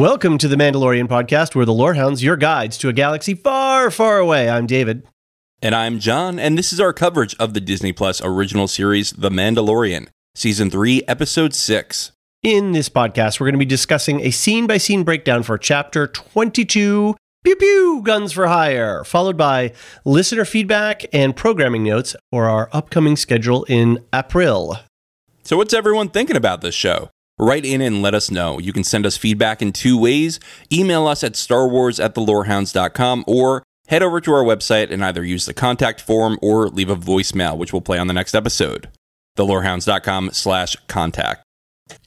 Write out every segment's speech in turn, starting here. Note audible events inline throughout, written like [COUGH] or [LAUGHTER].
Welcome to the Mandalorian podcast, where the Lorehounds, your guides to a galaxy far, far away. I'm David. And I'm John, and this is our coverage of the Disney Plus original series, The Mandalorian, Season 3, Episode 6. In this podcast, we're going to be discussing a scene by scene breakdown for Chapter 22 Pew Pew Guns for Hire, followed by listener feedback and programming notes for our upcoming schedule in April. So, what's everyone thinking about this show? Write in and let us know. You can send us feedback in two ways. Email us at starwars at or head over to our website and either use the contact form or leave a voicemail, which we'll play on the next episode. thelorehounds.com slash contact.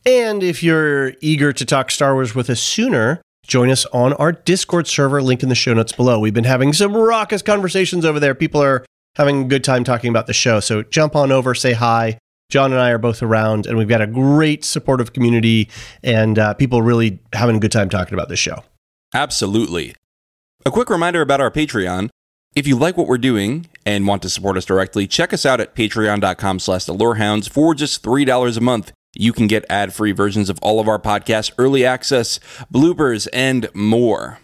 And if you're eager to talk Star Wars with us sooner, join us on our Discord server, link in the show notes below. We've been having some raucous conversations over there. People are having a good time talking about the show. So jump on over, say hi. John and I are both around, and we've got a great supportive community and uh, people really having a good time talking about this show. Absolutely. A quick reminder about our Patreon. If you like what we're doing and want to support us directly, check us out at patreon.com slash the lorehounds for just $3 a month. You can get ad-free versions of all of our podcasts, early access, bloopers, and more.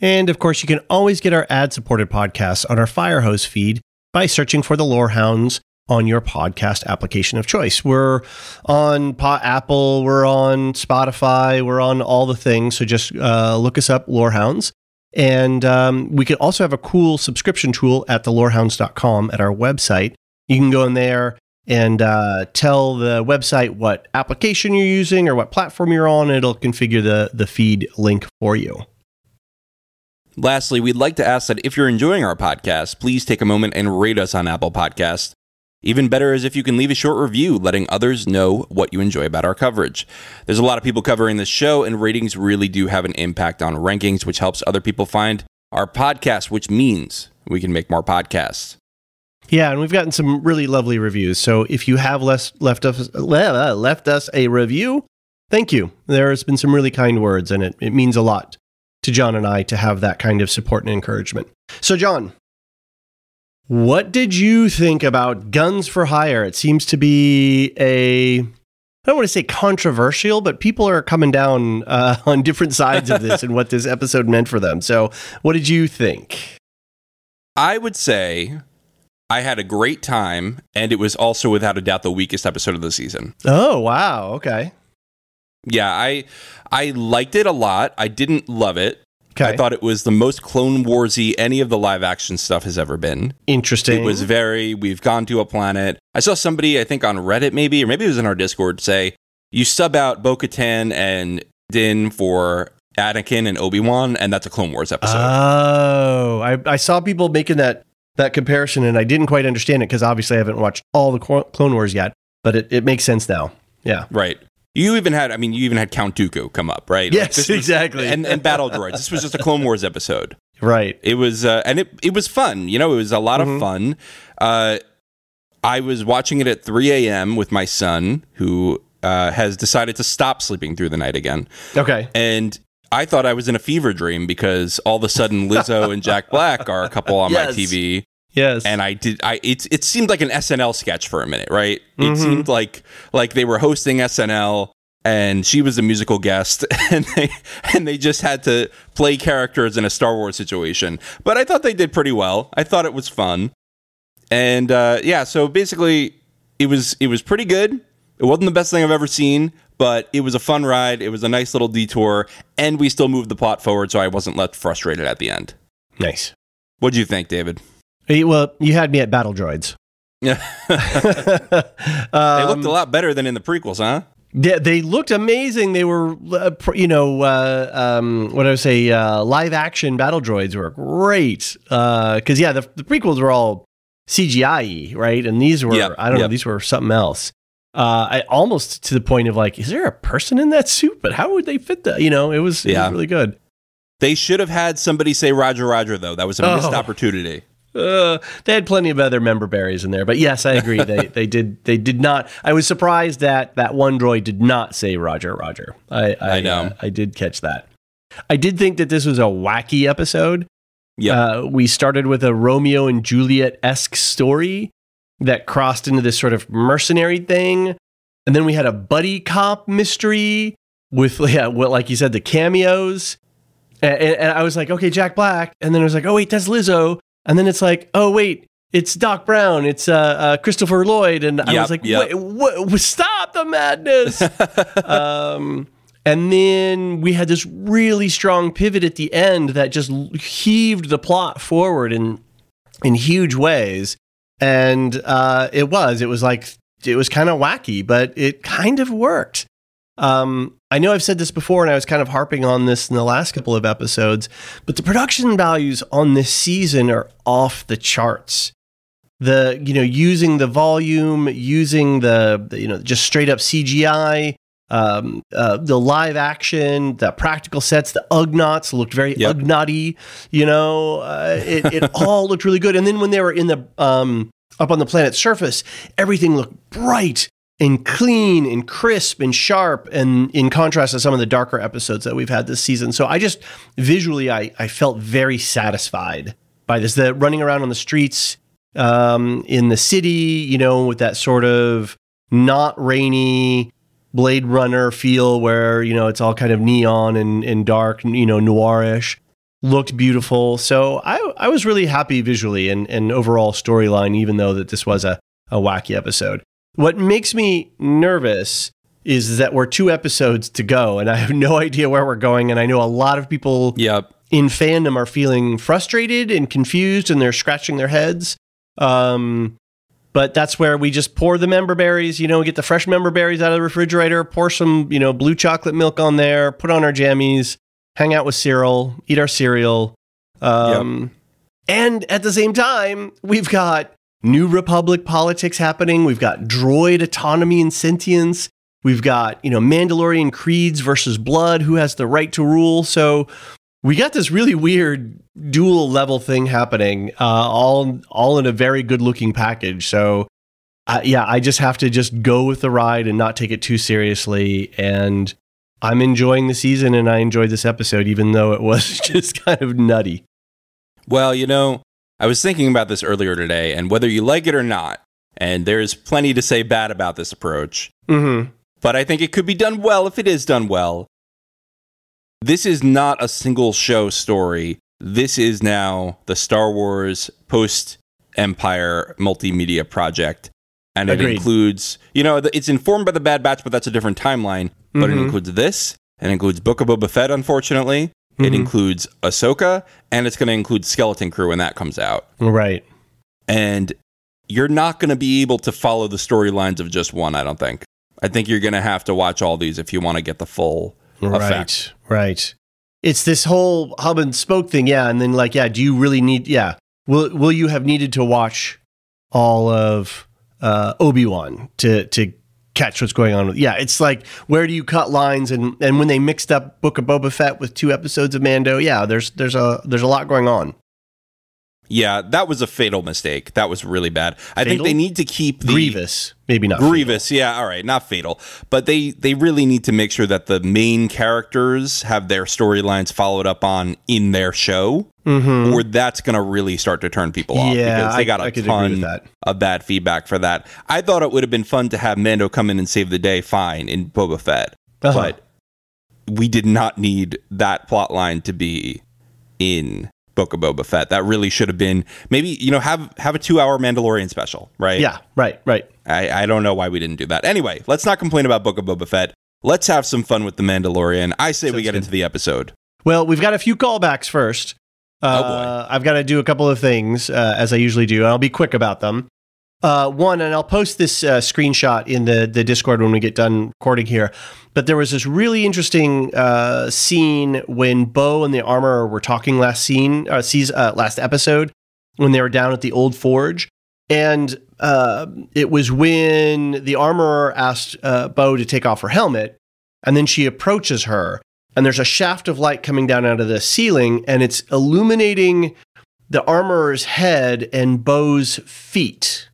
And of course, you can always get our ad-supported podcasts on our Firehose feed by searching for the Lorehounds on your podcast application of choice. We're on Apple, we're on Spotify, we're on all the things. So just uh, look us up, Lorehounds. And um, we could also have a cool subscription tool at thelorehounds.com at our website. You can go in there and uh, tell the website what application you're using or what platform you're on. And it'll configure the, the feed link for you. Lastly, we'd like to ask that if you're enjoying our podcast, please take a moment and rate us on Apple Podcasts. Even better is if you can leave a short review letting others know what you enjoy about our coverage. There's a lot of people covering this show, and ratings really do have an impact on rankings, which helps other people find our podcast, which means we can make more podcasts. Yeah, and we've gotten some really lovely reviews. So if you have less, left us uh, left us a review, thank you. There's been some really kind words, and it, it means a lot to John and I to have that kind of support and encouragement. So, John, what did you think about Guns for Hire? It seems to be a I don't want to say controversial, but people are coming down uh, [LAUGHS] on different sides of this and what this episode meant for them. So, what did you think? I would say I had a great time, and it was also without a doubt the weakest episode of the season. Oh, wow. Okay. Yeah, I I liked it a lot. I didn't love it. Okay. I thought it was the most Clone Warsy any of the live action stuff has ever been. Interesting. It was very. We've gone to a planet. I saw somebody, I think on Reddit maybe, or maybe it was in our Discord, say you sub out Bo Katan and Din for Anakin and Obi Wan, and that's a Clone Wars episode. Oh, I, I saw people making that that comparison, and I didn't quite understand it because obviously I haven't watched all the Clone Wars yet, but it, it makes sense now. Yeah. right. You even had, I mean, you even had Count Dooku come up, right? Yes, this was- exactly. and, and Battle Droids. This was just a Clone Wars episode. Right. It was, uh, and it it was fun. You know, it was a lot Mhm. of fun. Uh, I was watching it at 3 a.m. with my son, who uh, has decided to stop sleeping through the night again, Okay. and. I thought I was in a fever dream because all of a sudden Lizzo and Jack Black are a couple on [LAUGHS] Yes. my TV. Yes. And I did I it it seemed like an SNL sketch for a minute, right? It seemed like like they were hosting SNL and she was a musical guest [LAUGHS] and they and they just had to play characters in a Star Wars situation. But I thought they did pretty well. I thought it was fun. And uh, yeah, so basically it was it was pretty good. It wasn't the best thing I've ever seen, but it was a fun ride. It was a nice little detour, and we still moved the plot forward, so I wasn't left frustrated at the end. nice. What do you think, David? Well, you had me at battle droids. Yeah, [LAUGHS] they looked a lot better than in the prequels, huh? Yeah, they looked amazing. They were, uh, you know, uh, um, what I would say, uh, live action battle droids were great. Because yeah, the, the prequels were all CGI, right? And these were, Yep, I don't know, these were something else. Uh, I almost to the point of like, is there a person in that suit? But how would they fit that? You know, it was, it was really good. They should have had somebody say Roger Roger though. That was a missed Oh. opportunity. Uh, they had plenty of other member berries in there, but yes, I agree. they they did they did not. I was surprised that that one droid did not say Roger Roger. I I, I know. uh, I did catch that. I did think that this was a wacky episode. Yeah. Uh, we started with a Romeo and Juliet esque story that crossed into this sort of mercenary thing, and then we had a buddy cop mystery with [LAUGHS] yeah, well, like you said, the cameos. And, and, and I was like, okay, Jack Black, and then I was like, oh wait, that's Lizzo, and then it's like, oh wait, it's Doc Brown, it's uh, uh, Christopher Lloyd, and I Yep, was like, yep. wait, what, stop the madness. [LAUGHS] um, and then we had this really strong pivot at the end that just heaved the plot forward in in huge ways. And uh, it was, it was like it was kind of wacky, but it kind of worked. Um, I know I've said this before, and I was kind of harping on this in the last couple of episodes, but the production values on this season are off the charts. The you know using the volume, using the, the you know just straight up CGI, um, uh, the live action, the practical sets, the Ugnaughts looked very Yep. Ugnaughty. You know, uh, it, it [LAUGHS] all looked really good. And then when they were in the um, up on the planet's surface, everything looked bright and clean and crisp and sharp. And in contrast to some of the darker episodes that we've had this season, so I just visually, I I felt very satisfied by this. The running around on the streets um, in the city, you know, with that sort of not rainy Blade Runner feel where, you know, it's all kind of neon and, and dark, you know, noirish. Looked beautiful. So I, I was really happy visually and, and overall storyline, even though that this was a, a wacky episode. What makes me nervous is that we're two episodes to go and I have no idea where we're going. And I know a lot of people Yep. in fandom are feeling frustrated and confused and they're scratching their heads. Um, but that's where we just pour the member berries, you know, get the fresh member berries out of the refrigerator, pour some, you know, blue chocolate milk on there, put on our jammies, hang out with Cyril, eat our cereal. Um, And at the same time, we've got New Republic politics happening. We've got droid autonomy and sentience. We've got, you know, Mandalorian creeds versus blood. Who has the right to rule? So we got this really weird dual level thing happening, uh, all all in a very good looking package. So, uh, yeah, I just have to just go with the ride and not take it too seriously. And I'm enjoying the season, and I enjoyed this episode, even though it was [LAUGHS] just kind of nutty. Well, you know, I was thinking about this earlier today, and whether you like it or not, and there's plenty to say bad about this approach, Mm-hmm. but I think it could be done well if it is done well. This is not a single show story. This is now the Star Wars post Empire multimedia project. And it includes, you know, it's informed by the Bad Batch, but that's a different timeline. But it Mhm. includes this. It includes Book of Boba Fett, unfortunately. It Mhm. includes Ahsoka, and it's going to include Skeleton Crew when that comes out Right. and you're not going to be able to follow the storylines of just one i don't think i think you're going to have to watch all these if you want to get the full effect Right. Right. It's this whole hub and spoke thing, yeah. And then like, yeah, do you really need yeah. Will will you have needed to watch all of uh Obi-Wan to to catch what's going on with yeah, it's like where do you cut lines and and when they mixed up Book of Boba Fett with two episodes of Mando, yeah, there's there's a there's a lot going on. Yeah, that was a fatal mistake. That was really bad. I think they need to keep the Grievous, maybe not. Grievous, yeah, all right, not fatal, but they they really need to make sure that the main characters have their storylines followed up on in their show, or that's going to really start to turn people off. Mm-hmm. Yeah, because they I- got a I could agree ton that. of bad feedback for that. I thought it would have been fun to have Mando come in and save the day, fine, in Boba Fett, Uh-huh. but we did not need that plot line to be in Book of Boba Fett. That really should have been maybe you know have have a two hour Mandalorian special, right? Yeah, right, right. I, I don't know why we didn't do that. Anyway, let's not complain about Book of Boba Fett. Let's have some fun with the Mandalorian. I say we get good. into the episode. Well, we've got a few callbacks first. Uh, Oh, boy. I've got to do a couple of things uh, as I usually do, and I'll be quick about them. Uh, one, and I'll post this uh, screenshot in the the Discord when we get done recording here. But there was this really interesting uh, scene when Bo and the armorer were talking last scene, uh, seas- uh, last episode, when they were down at the old forge, and uh, it was when the armorer asked uh, Bo to take off her helmet, and then she approaches her, and there's a shaft of light coming down out of the ceiling, and it's illuminating the armorer's head and Bo's feet.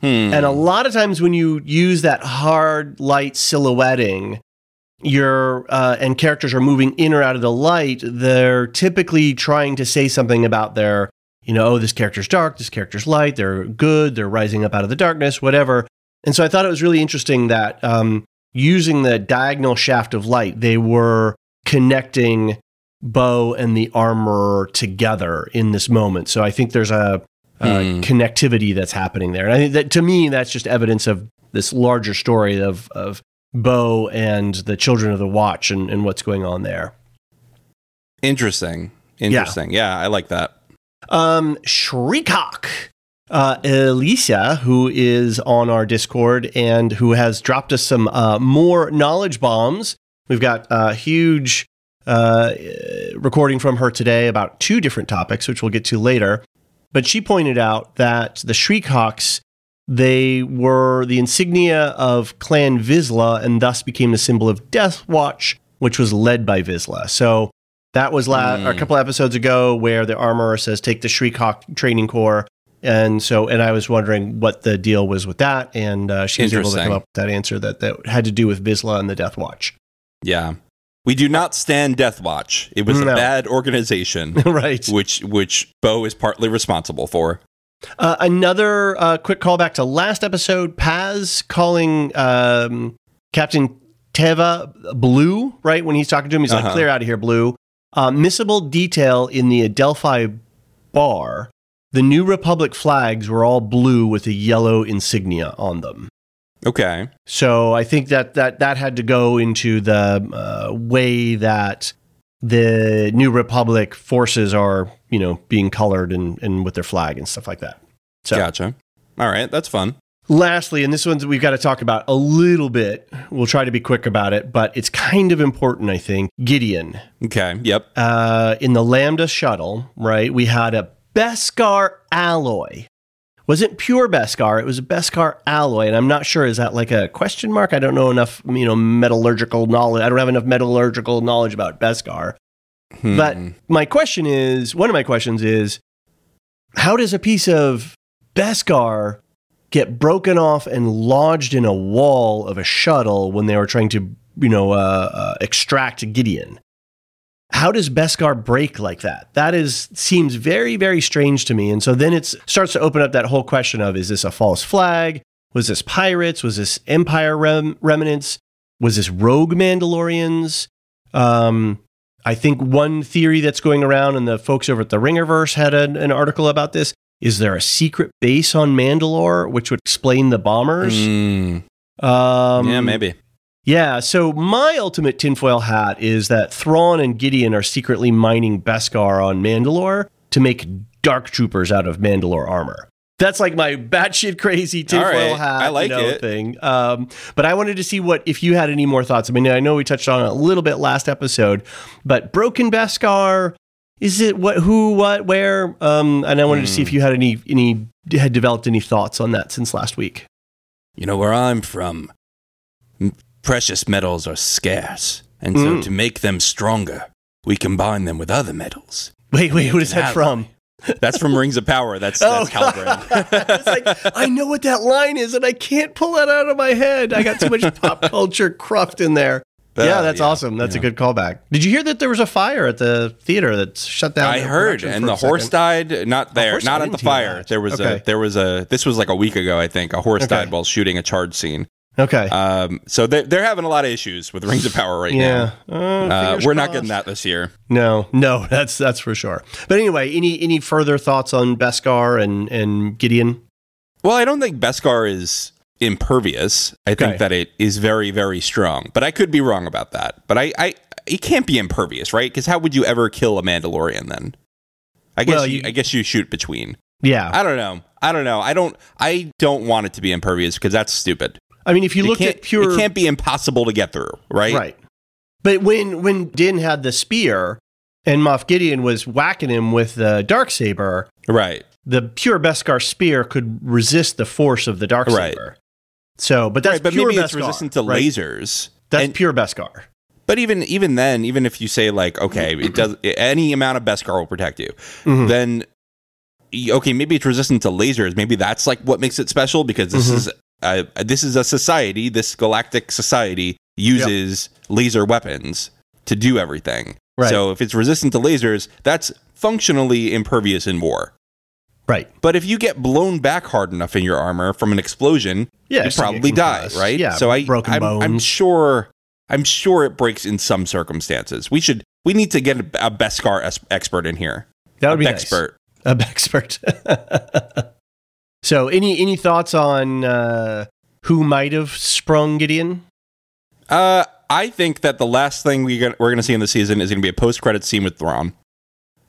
Hmm. And a lot of times when you use that hard light silhouetting, your uh, and characters are moving in or out of the light, they're typically trying to say something about their, you know, oh, this character's dark, this character's light, they're good, they're rising up out of the darkness, whatever. And so I thought it was really interesting that um, using the diagonal shaft of light, they were connecting Bo and the armor together in this moment. So I think there's a, a Hmm. connectivity that's happening there. And I think that to me, that's just evidence of this larger story of, of Bo and the children of the watch and, and what's going on there. Interesting. Interesting. Yeah. I like that. Um, Shriekhawk. Uh, Alicia, who is on our Discord and who has dropped us some uh, more knowledge bombs. We've got a huge uh, recording from her today about two different topics, which we'll get to later. But she pointed out that the Shriekhawks, they were the insignia of Clan Vizsla and thus became the symbol of Death Watch, which was led by Vizsla. So that was la- Mm. a couple episodes ago where the armorer says, take the Shriekhawk training corps. And so, and I was wondering what the deal was with that. And uh, she was able to come up with that answer that, that had to do with Vizsla and the Death Watch. Yeah. We do not stand Death Watch. It was No. a bad organization, [LAUGHS] right. which which Bo is partly responsible for. Uh, another uh, quick callback to last episode Paz calling um, Captain Teva Blue, right? When he's talking to him, he's like, Uh-huh. clear out of here, Blue. Uh, missable detail in the Adelphi bar the New Republic flags were all blue with a yellow insignia on them. Okay. So I think that that, that had to go into the uh, way that the New Republic forces are, you know, being colored and, and with their flag and stuff like that. So Gotcha. All right. That's fun. Lastly, and this one's we've got to talk about a little bit. We'll try to be quick about it, but it's kind of important, I think. Gideon. Okay. Yep. Uh, in the Lambda shuttle, right, we had a Beskar alloy. Wasn't pure Beskar, it was a Beskar alloy. And I'm not sure, is that like a question mark? I don't know enough, you know, metallurgical knowledge. I don't have enough metallurgical knowledge about Beskar. Hmm. But my question is one of my questions is how does a piece of Beskar get broken off and lodged in a wall of a shuttle when they were trying to, you know, uh, uh, extract Gideon? How does Beskar break like that? That is seems very very strange to me. And so then it starts to open up that whole question of is this a false flag? Was this pirates? Was this Empire rem- remnants? Was this rogue Mandalorians? Um, I think one theory that's going around, and the folks over at the Ringerverse had an, an article about this. Is there a secret base on Mandalore which would explain the bombers? Hmm. Um, yeah, maybe. Yeah. So my ultimate tinfoil hat is that Thrawn and Gideon are secretly mining Beskar on Mandalore to make dark troopers out of Mandalore armor. That's like my batshit crazy tinfoil right. hat I like you know, it. thing. Um, but I wanted to see what if you had any more thoughts. I mean, I know we touched on it a little bit last episode, but broken Beskar is it what who what where? Um, and I wanted to see Hmm. if you had any any had developed any thoughts on that since last week. You know where I'm from. Precious metals are scarce, and so Mm. to make them stronger, we combine them with other metals. Wait, wait, what is that from? That's from Rings of Power. That's [LAUGHS] that's Halbrand. [LAUGHS] it's like I know what that line is, and I can't pull that out of my head. I got too much [LAUGHS] pop culture cruft in there. yeah, that's yeah, awesome. That's a good callback. Did you hear that there was a fire at the theater that shut down? I the heard, production and for the second? horse died. Not there, horse? not at the hear fire. that. There was Okay. a there was a. This was like a week ago, I think. A horse died while shooting a charge scene. Okay. Um, so they're they're having a lot of issues with Rings of Power right yeah. now. Uh, Uh, we're not getting that this year. No, no, [LAUGHS] that's that's for sure. But anyway, any any further thoughts on Beskar and and Gideon? Well, I don't think Beskar is impervious. I think that it is very, very strong. But I could be wrong about that. But I, I it can't be impervious, right? Because how would you ever kill a Mandalorian then? I guess Well, you, you- I guess you shoot between. Yeah. I don't know. I don't know. I don't. I don't want it to be impervious because that's stupid. I mean, if you It look at pure it can't be impossible to get through, right? right, but when when Din had the spear and Moff Gideon was whacking him with the dark saber, Right. the pure Beskar spear could resist the force of the dark Right. saber. So, but that's right, but pure maybe it's resistant to right? lasers. That's And- pure Beskar. But even even then, even if you say like, okay, it does any amount of Beskar will protect you, Mhm. then okay, maybe it's resistant to lasers. Maybe that's like what makes it special because this Mhm. is uh, this is a society. This galactic society uses laser weapons to do everything. Right. So if it's resistant to lasers, that's functionally impervious in war. Right. But if you get blown back hard enough in your armor from an explosion, Yeah, you probably die, right? yeah, So I, broken I'm, I'm sure, I'm sure it breaks in some circumstances. We should, we need to get a, a Beskar es- expert in here. That would a be nice. expert. A expert. [LAUGHS] so, any any thoughts on uh, who might have sprung Gideon? Uh, I think that the last thing we we're going to see in the season is going to be a post-credit scene with Thrawn,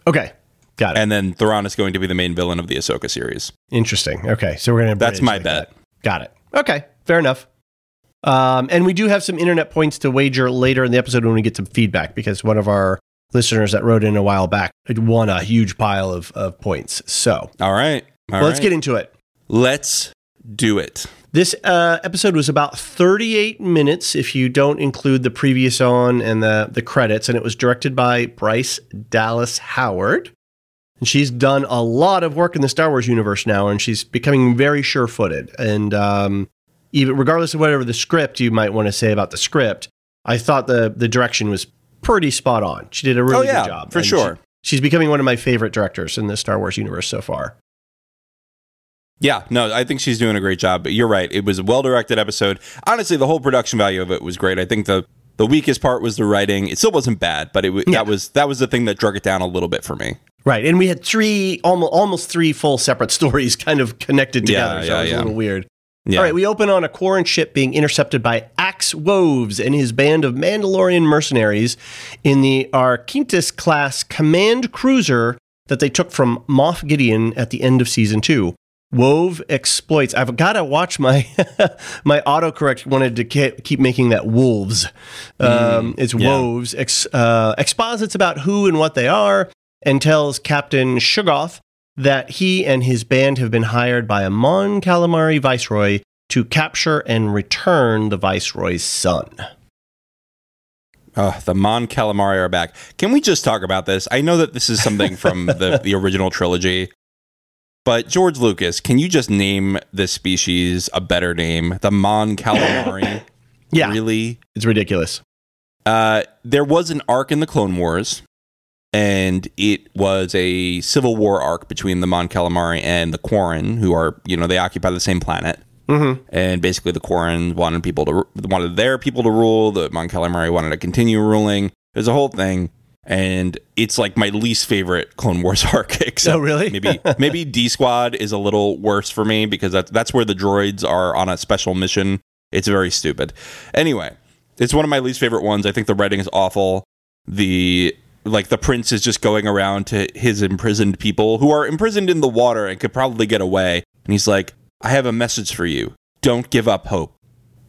Okay, got it. and then Thrawn is going to be the main villain of the Ahsoka series. Interesting. Okay, so we're gonna. That's my like bet. that. Got it. Okay, fair enough. Um, and we do have some internet points to wager later in the episode when we get some feedback because one of our listeners that wrote in a while back had won a huge pile of, of points. So All right, All let's right. get into it. Let's do it. This uh, episode was about 38 minutes if you don't include the previous on and the, the credits, and it was directed by Bryce Dallas Howard. And she's done a lot of work in the Star Wars universe now, and she's becoming very sure footed. And um, even regardless of whatever the script you might want to say about the script, I thought the, the direction was pretty spot on. She did a really oh yeah, good job. for sure. she- she's becoming one of my favorite directors in the Star Wars universe so far. Yeah, no, I think she's doing a great job. But you're right; it was a well-directed episode. Honestly, the whole production value of it was great. I think the the weakest part was the writing. It still wasn't bad, but it Yeah. that was that was the thing that drug it down a little bit for me. Right, and we had three almost almost three full separate [LAUGHS] stories kind of connected Yeah, together. so yeah, it was yeah. a little weird. Yeah. All right, we open on a Quarren ship being intercepted by Axe Woves and his band of Mandalorian mercenaries in the Arquitens class command cruiser that they took from Moff Gideon at the end of season two. Wove exploits. I've got to watch my [LAUGHS] my autocorrect wanted to ke- keep making that wolves. Um, it's yeah. Woves ex, uh, exposits about who and what they are and tells Captain Shugoth that he and his band have been hired by a Mon Calamari viceroy to capture and return the viceroy's son. Oh, the Mon Calamari are back. Can we just talk about this? I know that this is something from the, [LAUGHS] the original trilogy, but George Lucas, can you just name this species a better name? The Mon Calamari? [COUGHS] Yeah, Really? it's ridiculous. Uh, there was an arc in the Clone Wars, and it was a civil war arc between the Mon Calamari and the Quarren, who are, you know, they occupy the same planet. Mm-hmm. and basically the Quarren wanted people to wanted their people to rule. The Mon Calamari wanted to continue ruling. There's a whole thing, and it's like my least favorite Clone Wars [LAUGHS] arc. Except Oh, really? maybe [LAUGHS] maybe D Squad is a little worse for me because that's that's where the droids are on a special mission. It's very stupid. Anyway, it's one of my least favorite ones. I think the writing is awful. The like the prince is just going around to his imprisoned people who are imprisoned in the water and could probably get away, and he's like, "I have a message for you. Don't give up hope."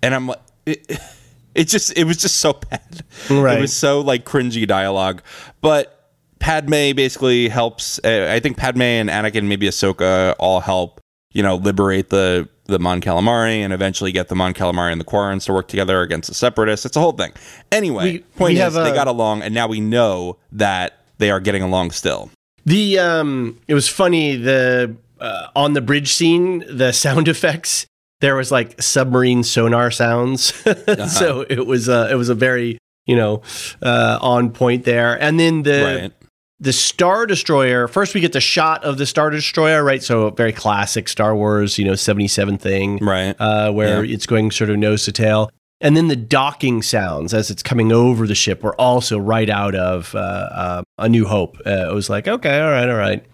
And I'm like, [LAUGHS] it, just it was just so [LAUGHS] bad. Right. It was so like cringy dialogue, but Padme basically helps. Uh, I think Padme and Anakin, maybe Ahsoka, all help. You know, liberate the the Mon Calamari and eventually get the Mon Calamari and the Quarrens to work together against the Separatists. It's a whole thing. Anyway, We- point we is have they got along, and now we know that they are getting along still. The um, it was funny the uh, on the bridge scene, the sound [LAUGHS] effects there was like submarine sonar sounds, [LAUGHS] uh-huh. so it was uh, it was a very you know uh, on point there. And then the right. the Star Destroyer. First, we get the shot of the Star Destroyer, right? So very classic Star Wars, you know, seventy seven thing, right? Uh, where yeah. it's going sort of nose to tail. And then the docking sounds as it's coming over the ship were also right out of uh, uh, A New Hope. Uh, it was like, okay, all right, all right.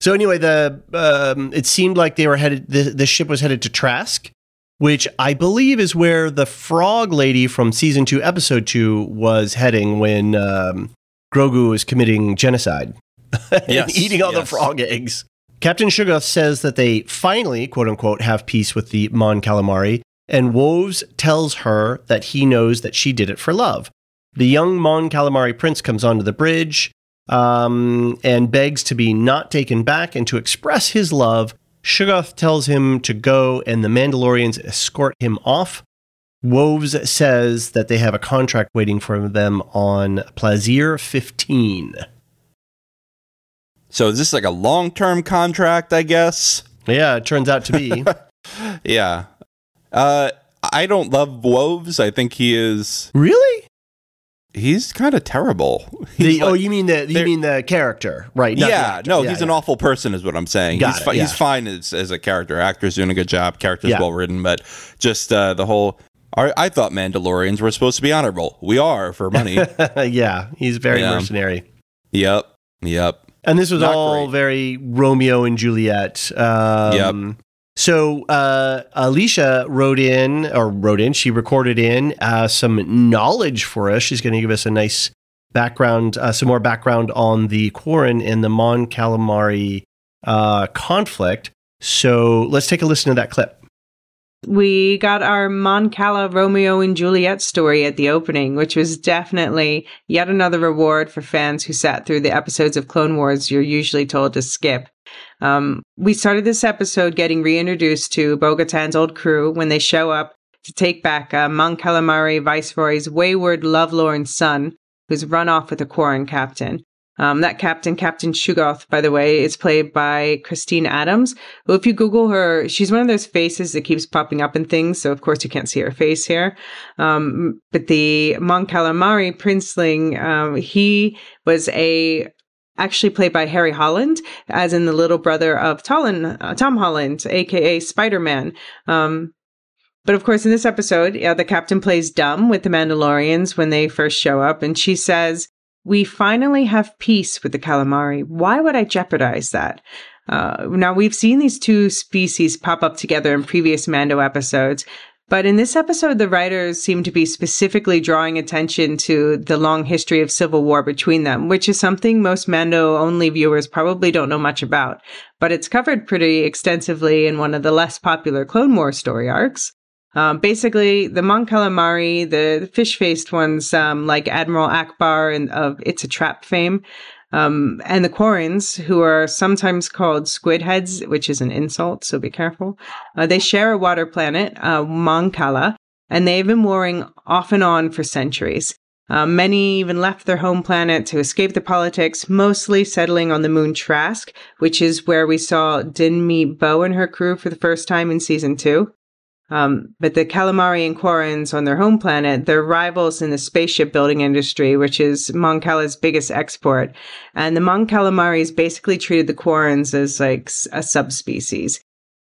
So anyway, the um, it seemed like they were headed. The, the ship was headed to Trask, which I believe is where the frog lady from season two, episode two, was heading when um, Grogu was committing genocide [LAUGHS] yes, eating all yes. the frog eggs. Captain Shugoth says that they finally, quote unquote, have peace with the Mon Calamari, and Woves tells her that he knows that she did it for love. The young Mon Calamari prince comes onto the bridge um, and begs to be not taken back and to express his love. Shugoth tells him to go, and the Mandalorians escort him off. Woves says that they have a contract waiting for them on Plazir 15. So is this like a long term contract, I guess? Yeah, it turns out to be. [LAUGHS] yeah. Uh, I don't love Woves. I think he is. Really? He's kind of terrible. The, like, oh, you mean the you mean the character, right? yeah, no, yeah, he's yeah. an awful person, is what I'm saying. Got he's, it, fi- yeah. he's fine as, as a character. Actor's doing a good job. Character's well written, but just uh, the whole. I thought Mandalorians were supposed to be honorable. We are for money. [LAUGHS] yeah, he's very mercenary. Yep, yep. And this was Not all great. very Romeo and Juliet. Um, yep. So uh, Alicia wrote in, or wrote in, she recorded in uh, some knowledge for us. She's going to give us a nice background, uh, some more background on the Quarren and the Mon Calamari uh, conflict. So let's take a listen to that clip. We got our Mon Cala Romeo and Juliet story at the opening, which was definitely yet another reward for fans who sat through the episodes of Clone Wars you're usually told to skip. Um, we started this episode getting reintroduced to Bo Katan's old crew when they show up to take back uh, Mon Calamari Viceroy's wayward, lovelorn son, who's run off with a Quarren captain. Um, that captain, Captain Shugoth, by the way, is played by Christine Adams. Well, if you Google her, she's one of those faces that keeps popping up in things. So, of course, you can't see her face here. Um, but the Mon Calamari princeling, um, he was a actually played by Harry Holland, as in the little brother of Tollin, uh, Tom Holland, aka Spider Man. Um, but of course, in this episode, yeah, the captain plays dumb with the Mandalorians when they first show up, and she says, "We finally have peace with the calamari. Why would I jeopardize that?" Uh, now we've seen these two species pop up together in previous Mando episodes, but in this episode, the writers seem to be specifically drawing attention to the long history of civil war between them, which is something most Mando only viewers probably don't know much about. But it's covered pretty extensively in one of the less popular Clone Wars story arcs. Um, basically, the Mon Calamari, the fish faced ones um, like Admiral Ackbar and of It's a Trap fame, um, and the Quarrens, who are sometimes called squid heads, which is an insult, so be careful. Uh, they share a water planet, uh, and they've been warring off and on for centuries. Uh, many even left their home planet to escape the politics, mostly settling on the moon Trask, which is where we saw Din Bo and her crew for the first time in season two. Um, but the calamari and Quarrens on their home planet, they're rivals in the spaceship building industry, which is Mon Cala's biggest export. And the Mon Calamaris basically treated the Quarrens as like a subspecies.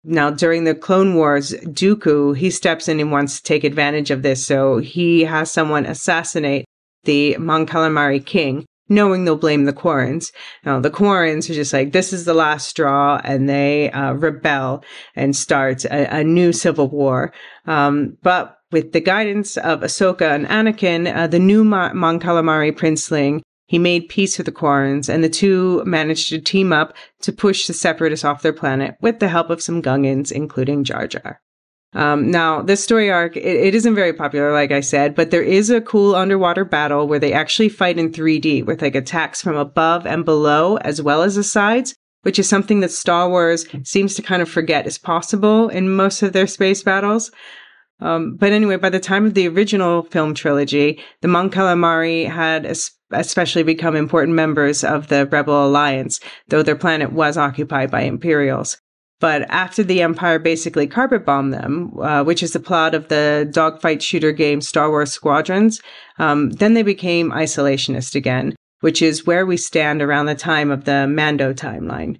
Now, during the Clone Wars, Dooku, he steps in and wants to take advantage of this. So he has someone assassinate the Mon Calamari king knowing they'll blame the Quarrens. Now, the Quarrens are just like, this is the last straw, and they uh, rebel and start a, a new civil war. Um, but with the guidance of Ahsoka and Anakin, uh, the new Ma- Mon Calamari princeling, he made peace with the Quarrens, and the two managed to team up to push the Separatists off their planet with the help of some Gungans, including Jar Jar. Um, now, this story arc, it, it isn't very popular, like I said, but there is a cool underwater battle where they actually fight in 3D with like attacks from above and below, as well as the sides, which is something that Star Wars seems to kind of forget is possible in most of their space battles. Um, but anyway, by the time of the original film trilogy, the Mon Calamari had especially become important members of the Rebel Alliance, though their planet was occupied by Imperials. But after the Empire basically carpet bombed them, uh, which is the plot of the dogfight shooter game Star Wars Squadrons, um, then they became isolationist again, which is where we stand around the time of the Mando timeline.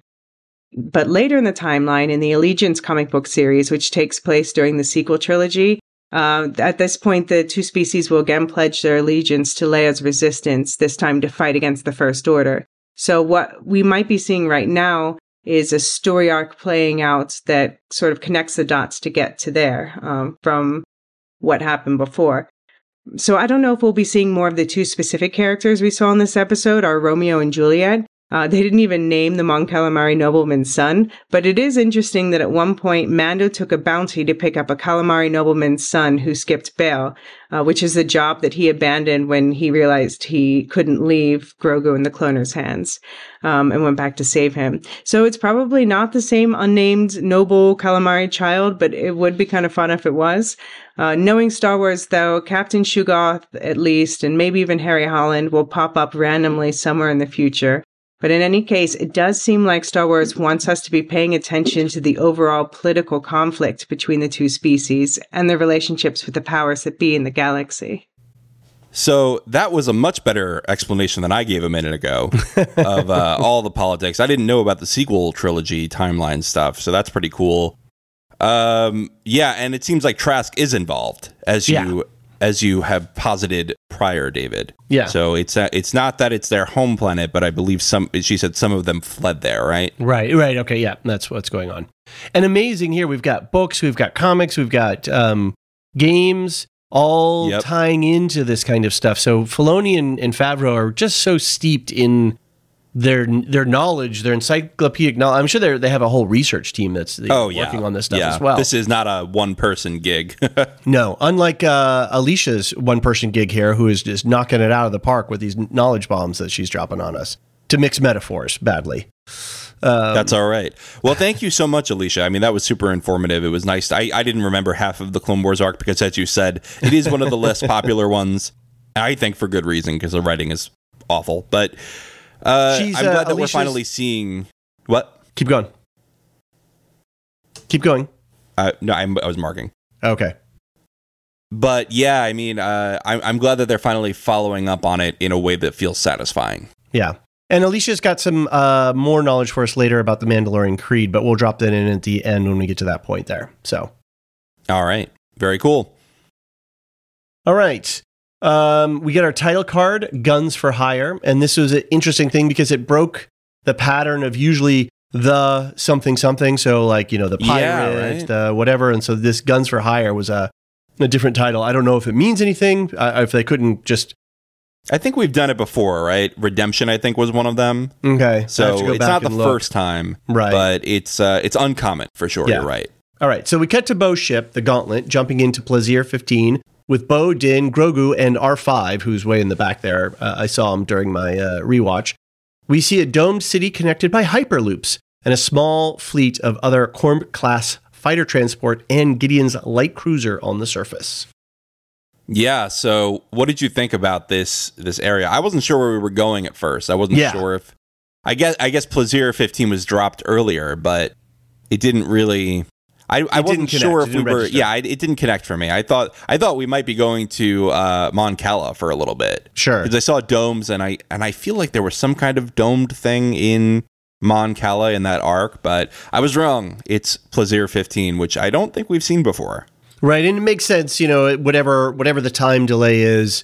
But later in the timeline, in the Allegiance comic book series, which takes place during the sequel trilogy, uh, at this point, the two species will again pledge their allegiance to Leia's resistance, this time to fight against the First Order. So, what we might be seeing right now is a story arc playing out that sort of connects the dots to get to there um, from what happened before. So I don't know if we'll be seeing more of the two specific characters we saw in this episode, our Romeo and Juliet, uh, they didn't even name the Mon nobleman's son, but it is interesting that at one point Mando took a bounty to pick up a Calamari nobleman's son who skipped bail, uh, which is the job that he abandoned when he realized he couldn't leave Grogu in the cloner's hands, um, and went back to save him. So it's probably not the same unnamed noble Calamari child, but it would be kind of fun if it was. Uh, knowing Star Wars, though, Captain Shugoth, at least, and maybe even Harry Holland will pop up randomly somewhere in the future. But in any case, it does seem like Star Wars wants us to be paying attention to the overall political conflict between the two species and their relationships with the powers that be in the galaxy. So that was a much better explanation than I gave a minute ago [LAUGHS] of uh, all the politics. I didn't know about the sequel trilogy timeline stuff, so that's pretty cool. Um, yeah, and it seems like Trask is involved, as you yeah as you have posited prior, David. Yeah. So it's uh, it's not that it's their home planet, but I believe some. She said some of them fled there, right? Right. Right. Okay. Yeah, that's what's going on. And amazing here. We've got books, we've got comics, we've got um, games, all yep. tying into this kind of stuff. So Filoni and, and Favreau are just so steeped in their their knowledge, their encyclopedic knowledge. I'm sure they they have a whole research team that's oh, yeah. working on this stuff yeah. as well. This is not a one person gig. [LAUGHS] no, unlike uh, Alicia's one person gig here, who is just knocking it out of the park with these knowledge bombs that she's dropping on us. To mix metaphors badly. Um, That's all right. Well, thank you so much, Alicia. I mean, that was super informative. It was nice. I, I didn't remember half of the Clone Wars arc because, as you said, it is one of the less popular [LAUGHS] ones. I think for good reason because the writing is awful. But uh, I'm glad uh, that we're finally seeing what. Keep going. Keep going. Uh, no, I'm, i was marking. Okay. But yeah, I mean, uh, I'm, I'm glad that they're finally following up on it in a way that feels satisfying. Yeah. And Alicia's got some uh, more knowledge for us later about the Mandalorian Creed, but we'll drop that in at the end when we get to that point there. So. All right. Very cool. All right. Um, we get our title card, Guns for Hire. And this was an interesting thing because it broke the pattern of usually the something something. So, like, you know, the pirate, yeah, right? the whatever. And so this Guns for Hire was a, a different title. I don't know if it means anything, uh, if they couldn't just. I think we've done it before, right? Redemption, I think, was one of them. Okay, so it's not the look. first time, right? But it's uh, it's uncommon for sure. Yeah. You're right. All right, so we cut to Bo's ship, the Gauntlet, jumping into Plazir 15 with Bo, Din, Grogu, and R5, who's way in the back there. Uh, I saw him during my uh, rewatch. We see a domed city connected by hyperloops and a small fleet of other Korm class fighter transport and Gideon's light cruiser on the surface. Yeah, so what did you think about this this area? I wasn't sure where we were going at first. I wasn't yeah. sure if I guess I guess Plazir 15 was dropped earlier, but it didn't really I, I wasn't sure if we were. Register. Yeah, I, it didn't connect for me. I thought I thought we might be going to uh, Mon Cala for a little bit. Sure, because I saw domes and I and I feel like there was some kind of domed thing in Mon Cala in that arc, but I was wrong. It's Plazir 15, which I don't think we've seen before. Right, and it makes sense. You know, whatever whatever the time delay is,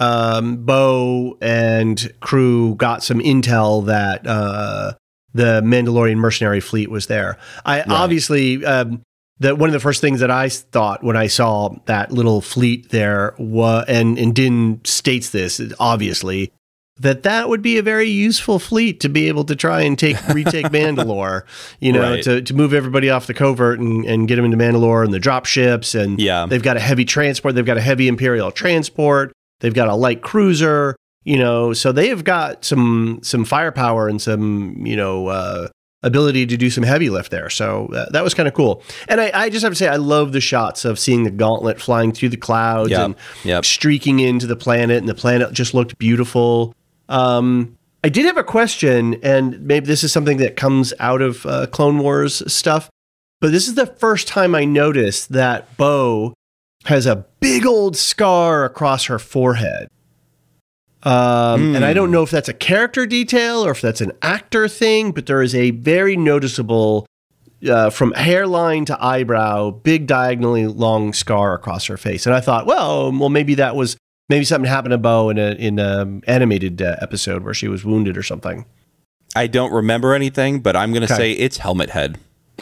um, Bo and crew got some intel that uh, the Mandalorian mercenary fleet was there. I right. obviously um, that one of the first things that I thought when I saw that little fleet there was, and and Din states this obviously that that would be a very useful fleet to be able to try and take retake [LAUGHS] Mandalore, you know, right. to, to move everybody off the covert and, and get them into Mandalore and the drop ships and yeah. they've got a heavy transport, they've got a heavy imperial transport, they've got a light cruiser, you know, so they have got some some firepower and some you know uh, ability to do some heavy lift there. So uh, that was kind of cool. And I, I, just have to say, I love the shots of seeing the gauntlet flying through the clouds yep, and yep. streaking into the planet, and the planet just looked beautiful. Um, I did have a question, and maybe this is something that comes out of uh, Clone Wars stuff, but this is the first time I noticed that Bo has a big old scar across her forehead. Um, And I don't know if that's a character detail or if that's an actor thing, but there is a very noticeable, uh, from hairline to eyebrow, big diagonally long scar across her face. And I thought, well, well, maybe that was maybe something happened to Bo in a in an animated uh, episode where she was wounded or something. I don't remember anything, but I'm going to Okay. say it's Helmet Head. [LAUGHS]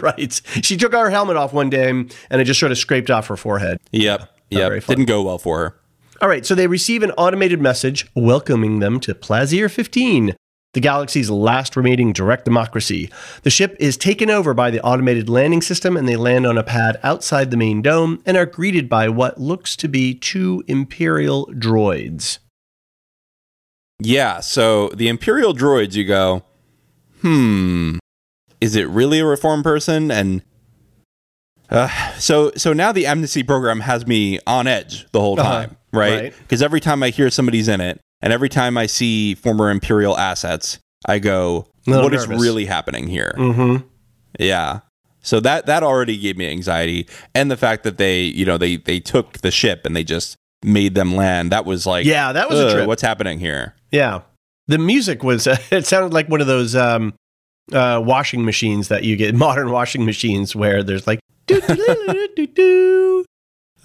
right. She took her helmet off one day and it just sort of scraped off her forehead. Yep. Yep. Didn't go well for her. All right, so they receive an automated message welcoming them to Plazir 15, the galaxy's last remaining direct democracy. The ship is taken over by the automated landing system and they land on a pad outside the main dome and are greeted by what looks to be two Imperial droids. Yeah. So the Imperial droids, you go, hmm, is it really a reform person? And uh, so, so now the amnesty program has me on edge the whole Uh-huh. time, right? Right. Because every time I hear somebody's in it, and every time I see former Imperial assets, I go, "What is nervous. really happening here?" Mm-hmm. Yeah. So that that already gave me anxiety, and the fact that they, you know, they they took the ship and they just made them land. That was like, Yeah, that was a "Ugh, trip. What's happening here? Yeah. The music was, [LAUGHS] it sounded like one of those um, uh, washing machines that you get, [LAUGHS] modern washing machines where there's like, [LAUGHS]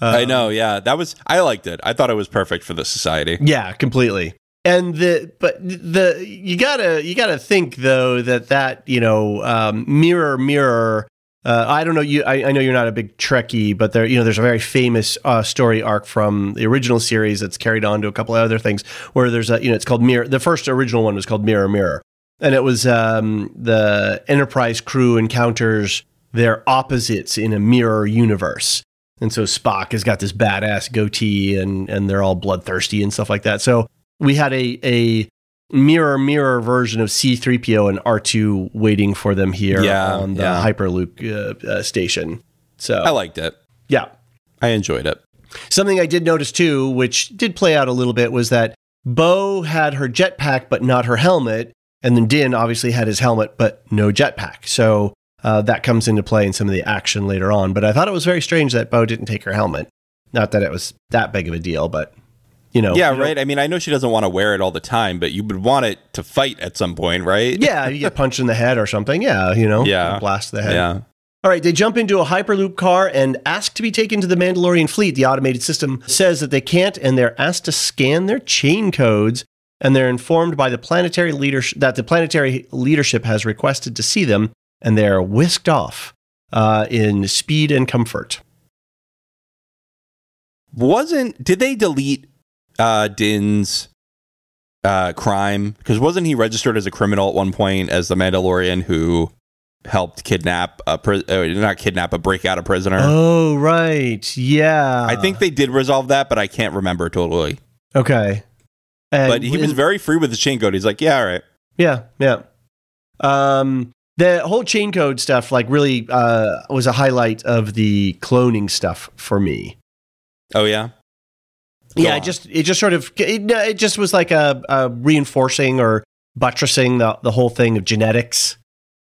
doo. I Um, know, yeah. That was I liked it. I thought it was perfect for the society. Yeah, completely. And the but the you gotta you gotta think though that that you know um, mirror mirror. Uh, I don't know you. I, I know you're not a big Trekkie, but there you know there's a very famous uh, story arc from the original series that's carried on to a couple of other things where there's a you know it's called mirror. The first original one was called Mirror Mirror, and it was um, the Enterprise crew encounters their opposites in a mirror universe. And so Spock has got this badass goatee and and they're all bloodthirsty and stuff like that. So we had a a mirror mirror version of C3PO and R2 waiting for them here Yeah, on the yeah. Hyperloop uh, uh, station. So I liked it. yeah. I enjoyed it. Something I did notice too, which did play out a little bit, was that Bo had her jetpack but not her helmet, and then Din obviously had his helmet but no jetpack. So uh, that comes into play in some of the action later on. But I thought it was very strange that Bo didn't take her helmet. Not that it was that big of a deal, but you know, yeah, you right. I mean, I know she doesn't want to wear it all the time, but you would want it to fight at some point, right? yeah, you get punched in the head or something. Yeah, you know, Yeah. blast the head. Yeah. All right, they jump into a Hyperloop car and ask to be taken to the Mandalorian fleet. The automated system says that they can't, and they're asked to scan their chain codes. And they're informed by the planetary leadership that the planetary leadership has requested to see them, and they're whisked off uh, in speed and comfort. Wasn't did they delete uh Din's uh crime? Because wasn't he registered as a criminal at one point as the Mandalorian who helped kidnap a pri- uh, not kidnap, but break out a prisoner? Oh, right, yeah. I think they did resolve that, but I can't remember totally. okay, And But he was very free with his chain code. He's like, yeah, all right. Yeah, yeah. Um, the whole chain code stuff, like, really uh, was a highlight of the cloning stuff for me. Oh yeah. Go yeah, on. it just it just sort of it, it just was like a, a reinforcing or buttressing the the whole thing of genetics,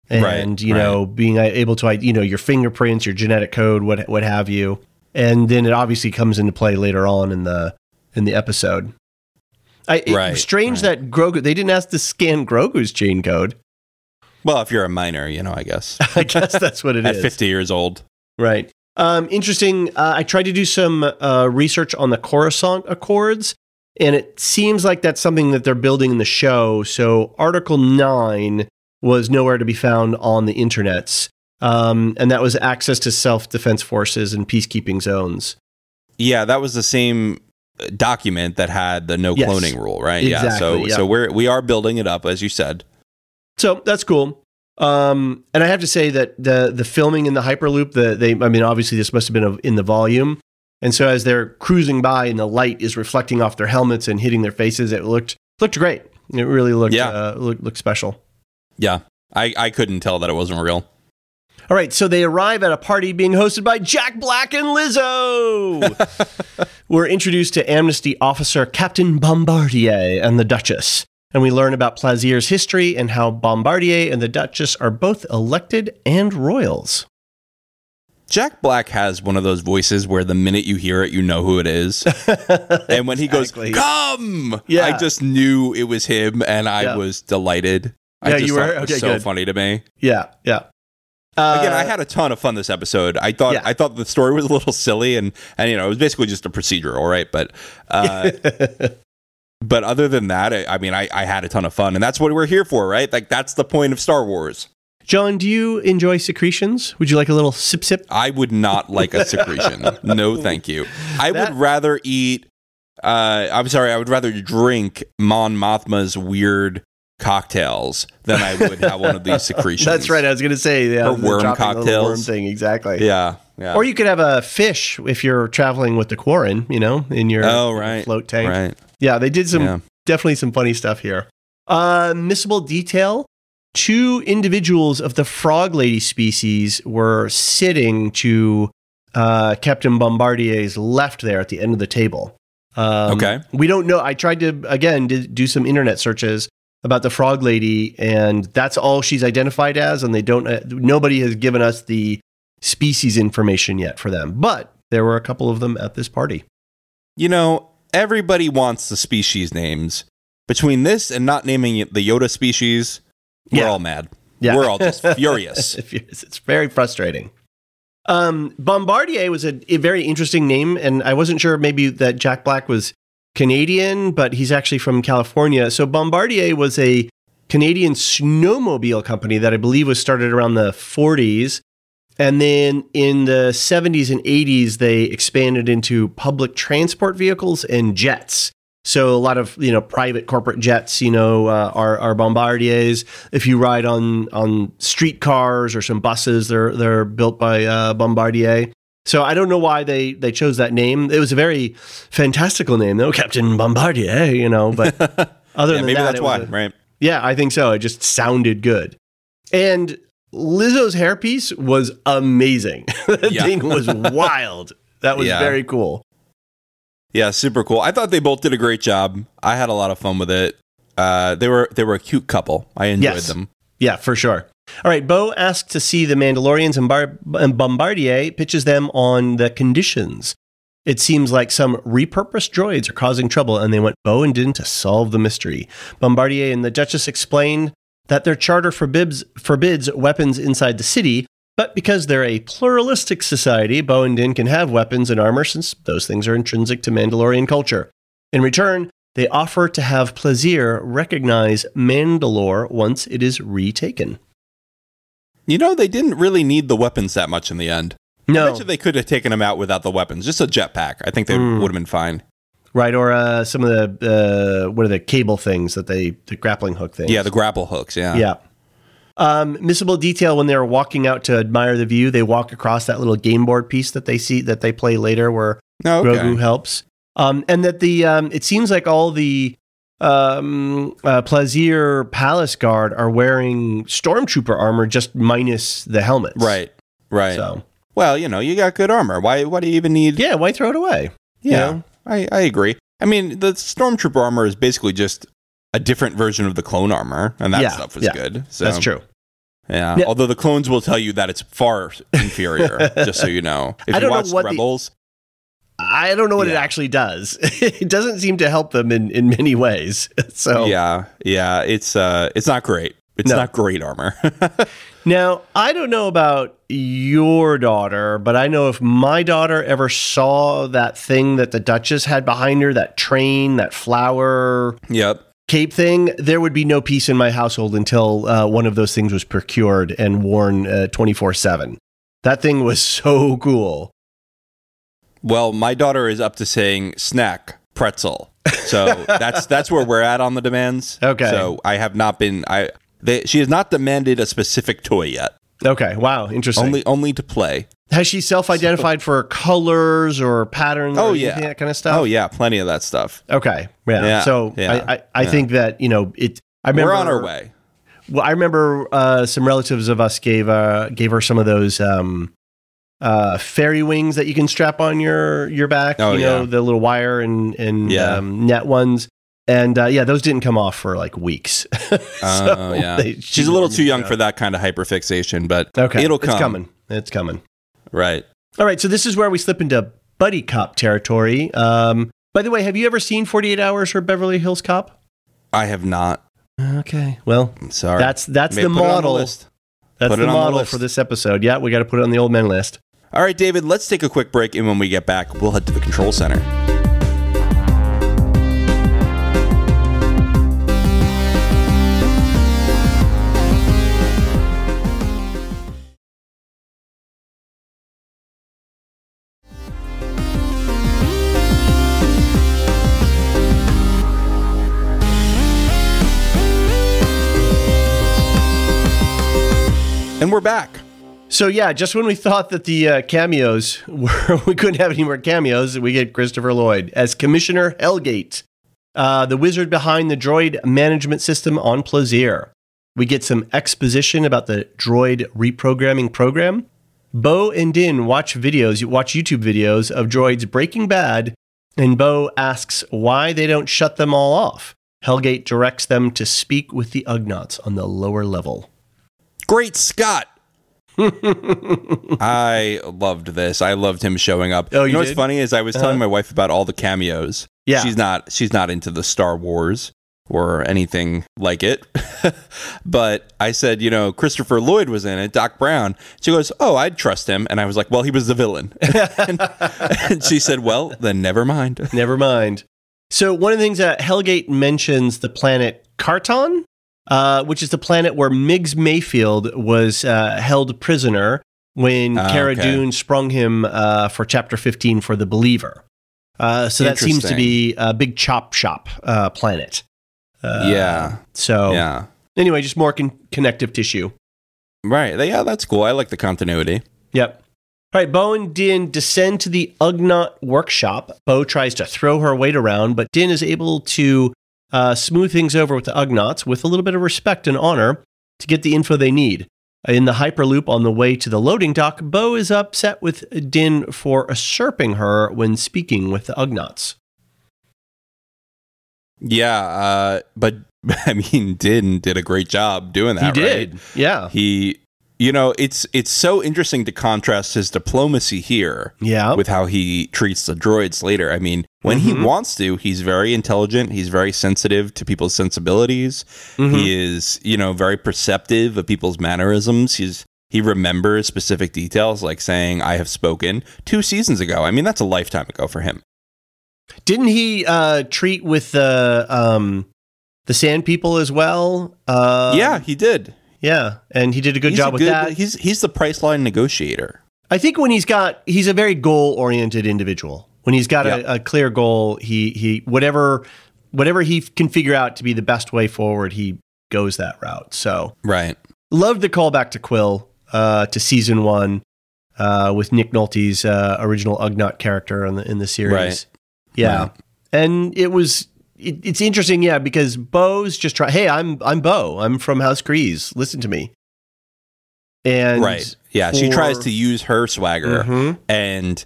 and Right, you know being able to you know your fingerprints, your genetic code, what what have you, and then it obviously comes into play later on in the in the episode. I, Right, strange right. that Grogu they didn't ask to scan Grogu's chain code. Well, if you're a minor, you know, I guess. [LAUGHS] I guess that's what it At is. 50 years old. Right. Um, interesting. Uh, I tried to do some uh, research on the Coruscant Accords, and it seems like that's something that they're building in the show. So Article 9 was nowhere to be found on the internets. Um, and that was access to self defense forces and peacekeeping zones. Yeah, that was the same uh, document that had the no Yes. cloning rule, right? yeah. So yeah. so we're we are building it up as you said. So that's cool. Um, and I have to say that the the filming in the Hyperloop, the they, I mean, obviously this must have been in the volume, and so as they're cruising by and the light is reflecting off their helmets and hitting their faces, it looked looked great. It really looked Yeah. uh, looked, looked special. Yeah. I I couldn't tell that it wasn't real. All right, so they arrive at a party being hosted by Jack Black and Lizzo. [LAUGHS] we're introduced to Amnesty officer Captain Bombardier and the Duchess, and we learn about Plazir's history and how Bombardier and the Duchess are both elected and royals. Jack Black has one of those voices where the minute you hear it, you know who it is. [LAUGHS] and when he Exactly. goes, "Come," Yeah. I just knew it was him, and I Yeah. was delighted. I Yeah, you were? it was Okay, so good. funny to me. Yeah, yeah. Uh, Again, I had a ton of fun this episode. I thought Yeah. I thought the story was a little silly, and and you know it was basically just a procedural, right? But uh, [LAUGHS] but other than that, I, I mean, I, I had a ton of fun, and that's what we're here for, right? Like that's the point of Star Wars. John, do you enjoy secretions? Would you like a little sip sip? I would not like a secretion. [LAUGHS] no, thank you. I That- would rather eat. Uh, I'm sorry. I would rather drink Mon Mothma's weird cocktails than I would have one of these [LAUGHS] secretions. That's right. I was going to say yeah, Or the worm cocktails. worm thing. Exactly. Yeah, yeah. Or you could have a fish if you're traveling with the Quarren, you know, in your oh, right. float tank. Right. Yeah, they did some Yeah. definitely some funny stuff here. Uh, missable detail: two individuals of the frog lady species were sitting to uh, Captain Bombardier's left there at the end of the table. Um, Okay. we don't know. I tried to again do some internet searches about the frog lady, and that's all she's identified as. And they don't. Uh, nobody has given us the species information yet for them, but there were a couple of them at this party. You know, everybody wants the species names. Between this and not naming it the Yoda species, we're Yeah. all mad. Yeah. We're all just [LAUGHS] furious. Furious. It's very frustrating. Um, Bombardier was a, a very interesting name, and I wasn't sure maybe that Jack Black was Canadian, but he's actually from California. So Bombardier was a Canadian snowmobile company that I believe was started around the 40s. And then in the 70s and 80s, they expanded into public transport vehicles and jets. So a lot of you know private corporate jets, you know, uh, are are Bombardiers. If you ride on on streetcars or some buses, they're they're built by uh, Bombardier. So I don't know why they they chose that name. It was a very fantastical name, though, Captain Bombardier. You know, but [LAUGHS] other yeah, than maybe that, that's why, a- right? yeah, I think so. It just sounded good. And Lizzo's hairpiece was amazing. [LAUGHS] that Yeah. thing was wild. That was Yeah. very cool. Yeah, super cool. I thought they both did a great job. I had a lot of fun with it. Uh, they were they were a cute couple. I enjoyed Yes. them. Yeah, for sure. All right, Bo asks to see the Mandalorians and, Bar- and Bombardier pitches them on the conditions. It seems like some repurposed droids are causing trouble, and they want Bo and Din to solve the mystery. Bombardier and the Duchess explained that their charter forbids, forbids weapons inside the city, but because they're a pluralistic society, Bo and Din can have weapons and armor since those things are intrinsic to Mandalorian culture. In return, they offer to have Plazir recognize Mandalore once it is retaken. You know, they didn't really need the weapons that much in the end. I No, bet you they could have taken them out without the weapons. Just a jetpack. I think they Mm. would have been fine. Right? Or uh, some of the uh, what are the cable things that they the grappling hook things? Yeah, the grapple hooks. Yeah. yeah. Um, missable detail when they're walking out to admire the view, they walk across that little game board piece that they see that they play later, where Oh, okay. Grogu helps. Um, and that the um, it seems like all the um, uh, Plazir Palace Guard are wearing stormtrooper armor, just minus the helmets. Right. Right. So Well, you know, you got good armor. Why? Why do you even need? yeah, why throw it away? Yeah, you know? I, I agree. I mean, the stormtrooper armor is basically just a different version of the clone armor, and that Yeah, stuff was yeah, good. So, That's true. Yeah. Yeah. Although the clones will tell you that it's far [LAUGHS] inferior, just so you know. If I you don't know watch what the- Rebels, I don't know what it actually does. [LAUGHS] it doesn't seem to help them in, in many ways. [LAUGHS] So yeah, yeah, it's uh, it's not great. It's No. not great armor. Now I don't know about your daughter, but I know if my daughter ever saw that thing that the Duchess had behind her, that train, that flower yep. cape thing, there would be no peace in my household until uh, one of those things was procured and worn twenty four seven. That thing was [LAUGHS] so cool. Well, my daughter is up to saying snack pretzel. So [LAUGHS] that's that's where we're at on the demands. Okay. So I have not been I they, she has not demanded a specific toy yet. Okay, wow, interesting. Only only to play. Has she self-identified for colors or patterns? Oh, or yeah. that kind of stuff. Oh yeah, plenty of that stuff. Okay, yeah. Yeah, so yeah, I, I, I yeah. think that you know it. I remember We're on our way. Well, I remember uh, some relatives of us gave uh, gave her some of those um, uh, fairy wings that you can strap on your your back. Oh, you know the little wire and and um, net ones. And uh, yeah, those didn't come off for like weeks. [LAUGHS] Oh, yeah. they- She's a little too young for that kind of hyperfixation, but Okay, it'll come. It's coming. It's coming. Right. All right, so this is where we slip into buddy cop territory. Um, by the way, have you ever seen 48 Hours or Beverly Hills Cop? I have not. Okay, well, I'm sorry. that's that's May the model. that's Put the on the model for this episode. Yeah, we got to put it on the old men list. All right, David, let's take a quick break, and when we get back, we'll head to the control center. And we're back. So yeah, just when we thought that the uh, cameos [LAUGHS] were we couldn't have any more cameos, we get Christopher Lloyd as Commissioner Helgait, uh, the wizard behind the droid management system on Plazir. We get some exposition about the droid reprogramming program. Bo and Din watch videos, watch YouTube videos of droids breaking bad, and Bo asks why they don't shut them all off. Helgait directs them to speak with the Ugnaughts on the lower level. Great Scott. [LAUGHS] I loved this. I loved him showing up. Oh, you you know what's funny is I was telling Uh-huh. my wife about all the cameos. Yeah. she's not she's not into the Star Wars or anything like it. [LAUGHS] but I said, you know, Christopher Lloyd was in it, Doc Brown. She goes, "Oh, I'd trust him," and I was like, "Well, he was the villain." [LAUGHS] and, and she said, "Well, then never mind." Never mind. So one of the things that Helgait mentions the planet Karton, uh, which is the planet where Miggs Mayfield was uh, held prisoner when Ah, Cara okay. Dune sprung him uh, for Chapter 15 for the Believer. Uh, so that seems to be a big chop shop uh, planet. Uh, yeah, So yeah, anyway, just more con- connective tissue. right. Yeah, that's cool. I like the continuity. Yep. All right, Bo and Din descend to the Ugnaught workshop. Bo tries to throw her weight around, but Din is able to uh, smooth things over with the Ugnaughts with a little bit of respect and honor to get the info they need. In the Hyperloop on the way to the loading dock, Bo is upset with Din for usurping her when speaking with the Ugnaughts. Yeah, uh, but [LAUGHS] I mean, Din did a great job doing that. he did. right? Yeah. He, you know, it's it's so interesting to contrast his diplomacy here Yeah. with how he treats the droids later. I mean, when he Mhm. wants to, he's very intelligent. He's very sensitive to people's sensibilities. Mhm. He is, you know, very perceptive of people's mannerisms. He's he remembers specific details, like saying "I have spoken" two seasons ago. I mean, that's a lifetime ago for him. Didn't he uh, treat with the um, the Sand People as well? Uh, yeah, he did. Yeah, and he did a good He's job a with good- that. He's he's the Priceline negotiator. I think when he's got he's a very goal oriented individual. When he's got Yep. a, a clear goal, he he whatever whatever he can figure out to be the best way forward, he goes that route. So Right. loved the callback to Kuiil uh, to season one uh, with Nick Nolte's uh, original Ugnaught character in the in the series. Right. Yeah, Right. and it was. It, it's interesting, yeah, because Bo's just try. Hey, I'm I'm Bo. I'm from House Kryze. Listen to me. And right. Yeah. She tries to use her swagger, Mhm. and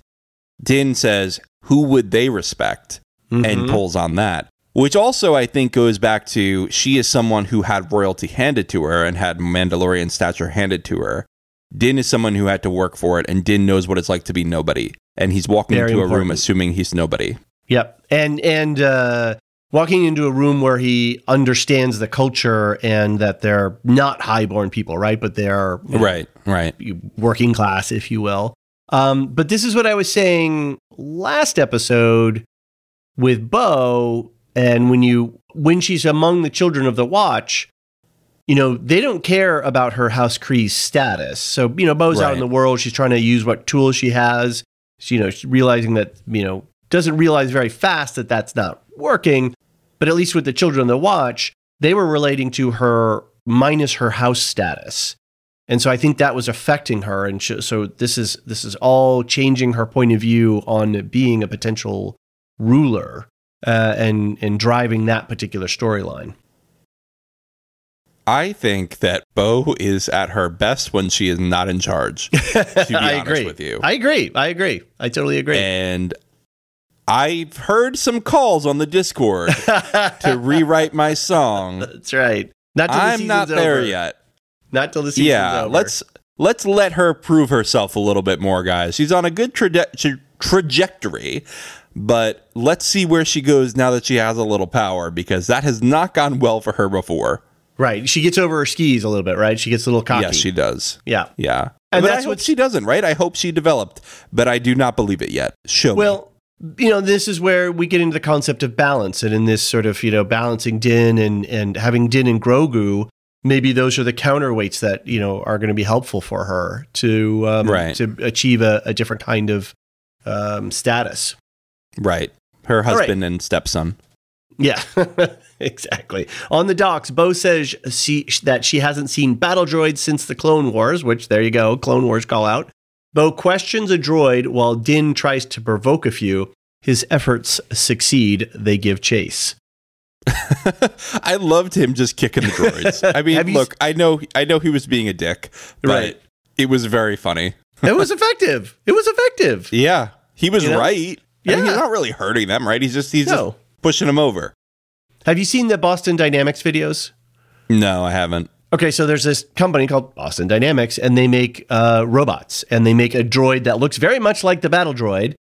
Din says, "Who would they respect?" and Mhm. pulls on that. Which also, I think, goes back to she is someone who had royalty handed to her and had Mandalorian stature handed to her. Din is someone who had to work for it, and Din knows what it's like to be nobody. And he's walking Very into a room assuming he's nobody. Yep. And and uh walking into a room where he understands the culture and that they're not highborn people, right? But they're you know, Right, right. working class, if you will. Um, but this is what I was saying last episode with Bo, and when you when she's among the children of the Watch, you know they don't care about her House Kryze's status. So you know Bo's out in the world; she's trying to use what tools she has. She, you know, she's realizing that you know doesn't realize very fast that that's not working. But at least with the children the Watch, they were relating to her minus her house status and so I think that was affecting her, and so this is this is all changing her point of view on being a potential ruler uh, and and driving that particular storyline. I think that Bo is at her best when she is not in charge. To be [LAUGHS] I honest agree. with you, I agree. I agree. I totally agree. and I've heard some calls on the Discord [LAUGHS] to rewrite my song. That's right. Not till the I'm not there over. yet. Not till the season's Yeah, over. let's let's let her prove herself a little bit more, guys. She's on a good traje- tra- trajectory, but let's see where she goes now that she has a little power because that has not gone well for her before. right. She gets over her skis a little bit, right? She gets a little cocky. Yes, she does. yeah. Yeah, And but that's what's- she doesn't. Right? I hope she developed, but I do not believe it yet. Show me. You know, this is where we get into the concept of balance, and in this sort of you know balancing Din and and having Din and Grogu, maybe those are the counterweights that you know are going to be helpful for her to um, Right. to achieve a, a different kind of um, status. right. Her right. husband and stepson. Yeah, [LAUGHS] exactly. On the docks, Bo says she, that she hasn't seen battle droids since the Clone Wars, which there you go, Clone Wars call out. Bo questions a droid while Din tries to provoke a few. His efforts succeed. They give chase. [LAUGHS] I loved him just kicking the droids. [LAUGHS] I mean, look, I know, I know he was being a dick, but Right. it was very funny. It was effective. It was effective. [LAUGHS] Yeah, he was You know? right. I mean, Yeah. he's not really hurting them, right? He's just he's No. just pushing them over. Have you seen the Boston Dynamics videos? No, I haven't. Okay, so there's this company called Boston Dynamics, and they make uh, robots, and they make a droid that looks very much like the battle droid,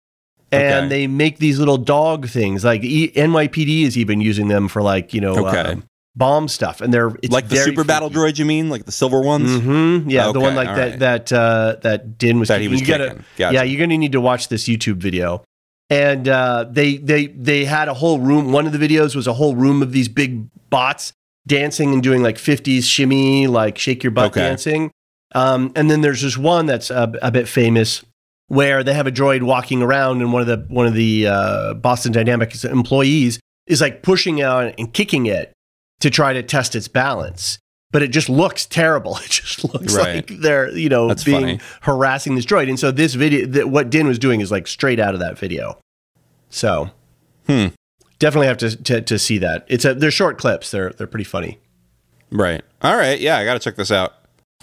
and Okay. they make these little dog things. Like e- NYPD is even using them for like you know Okay. um, bomb stuff, and they're it's like the super battle droid, you mean? Like the silver ones? Mm-hmm. Yeah, the one like that right. that uh, that Din was That he was You gotta- Gotcha. Yeah, you're gonna need to watch this YouTube video. And uh, they they they had a whole room. One of the videos was a whole room of these big bots dancing and doing like 50s shimmy, like shake your butt Okay. dancing. Um, and then there's this one that's a, a bit famous where they have a droid walking around, and one of the one of the uh, Boston Dynamics employees is like pushing out and kicking it to try to test its balance. But it just looks terrible. [LAUGHS] It just looks Right. like they're you know That's being funny. harassing this droid. And so this video, that what Din was doing is like straight out of that video. So Hmm. Definitely have to, to to see that. It's a they're short clips. They're they're pretty funny. Right. All right. Yeah, I got to check this out.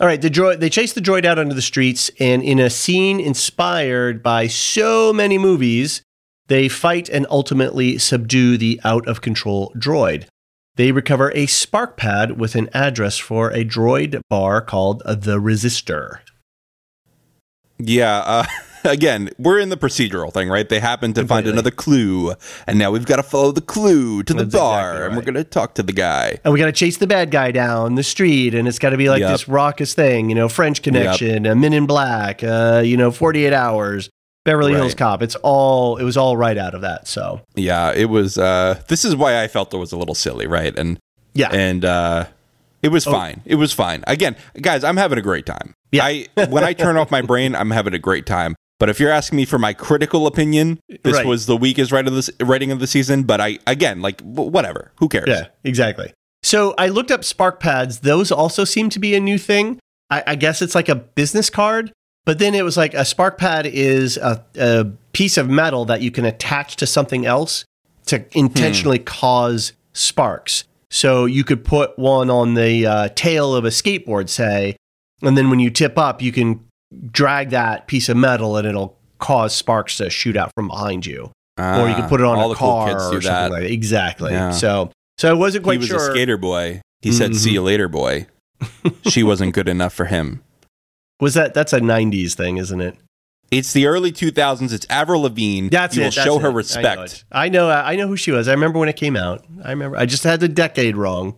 All right, the droid they chase the droid out onto the streets, and in a scene inspired by so many movies, they fight and ultimately subdue the out of control droid. They recover a spark pad with an address for a droid bar called the Resistor. Yeah. Uh, [LAUGHS] again, we're in the procedural thing, right? They happen to find another clue, and now we've got to follow the clue to the bar, exactly and we're going to talk to the guy. And we got to chase the bad guy down the street, and it's got to be like Yep. this raucous thing, you know, French Connection, uh, Men in Black, uh, you know, 48 Hours, Beverly Hills Cop. It's all, it was all right out of that. So, Yeah, it was. Uh, this is why I felt it was a little silly, right? And yeah. and uh, it Oh. was fine. It was fine. Again, guys, I'm having a great time. Yeah. I when I turn off my brain, I'm having a great time. But if you're asking me for my critical opinion, this Right. was the weakest writing of the writing of the season. But I again, like whatever. Who cares? Yeah, exactly. So I looked up spark pads. Those also seem to be a new thing. I, I guess it's like a business card, but then it was like a spark pad is a, a piece of metal that you can attach to something else to intentionally cause sparks. So you could put one on the uh, tail of a skateboard, say, and then when you tip up, you can drag that piece of metal and it'll cause sparks to shoot out from behind you or you can put it on ah, all a the cool car kids or something that. like that. Exactly. Yeah. So, so I wasn't quite sure. he was sure. a skater boy. He said, mm-hmm. "See you later, boy." [LAUGHS] she wasn't good enough for him. Was that that's a '90s thing, isn't it? It's the early 2000s. It's Avril Lavigne. That's you it. will that's show it. her I know, respect. I know. I know who she was. I remember when it came out. I remember. I just had the decade wrong.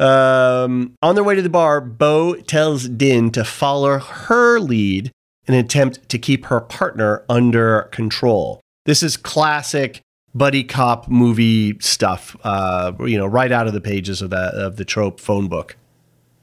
Um, on their way to the bar, Bo tells Din to follow her lead in an attempt to keep her partner under control. This is classic buddy cop movie stuff. Uh, you know, right out of the pages of that of the trope phone book.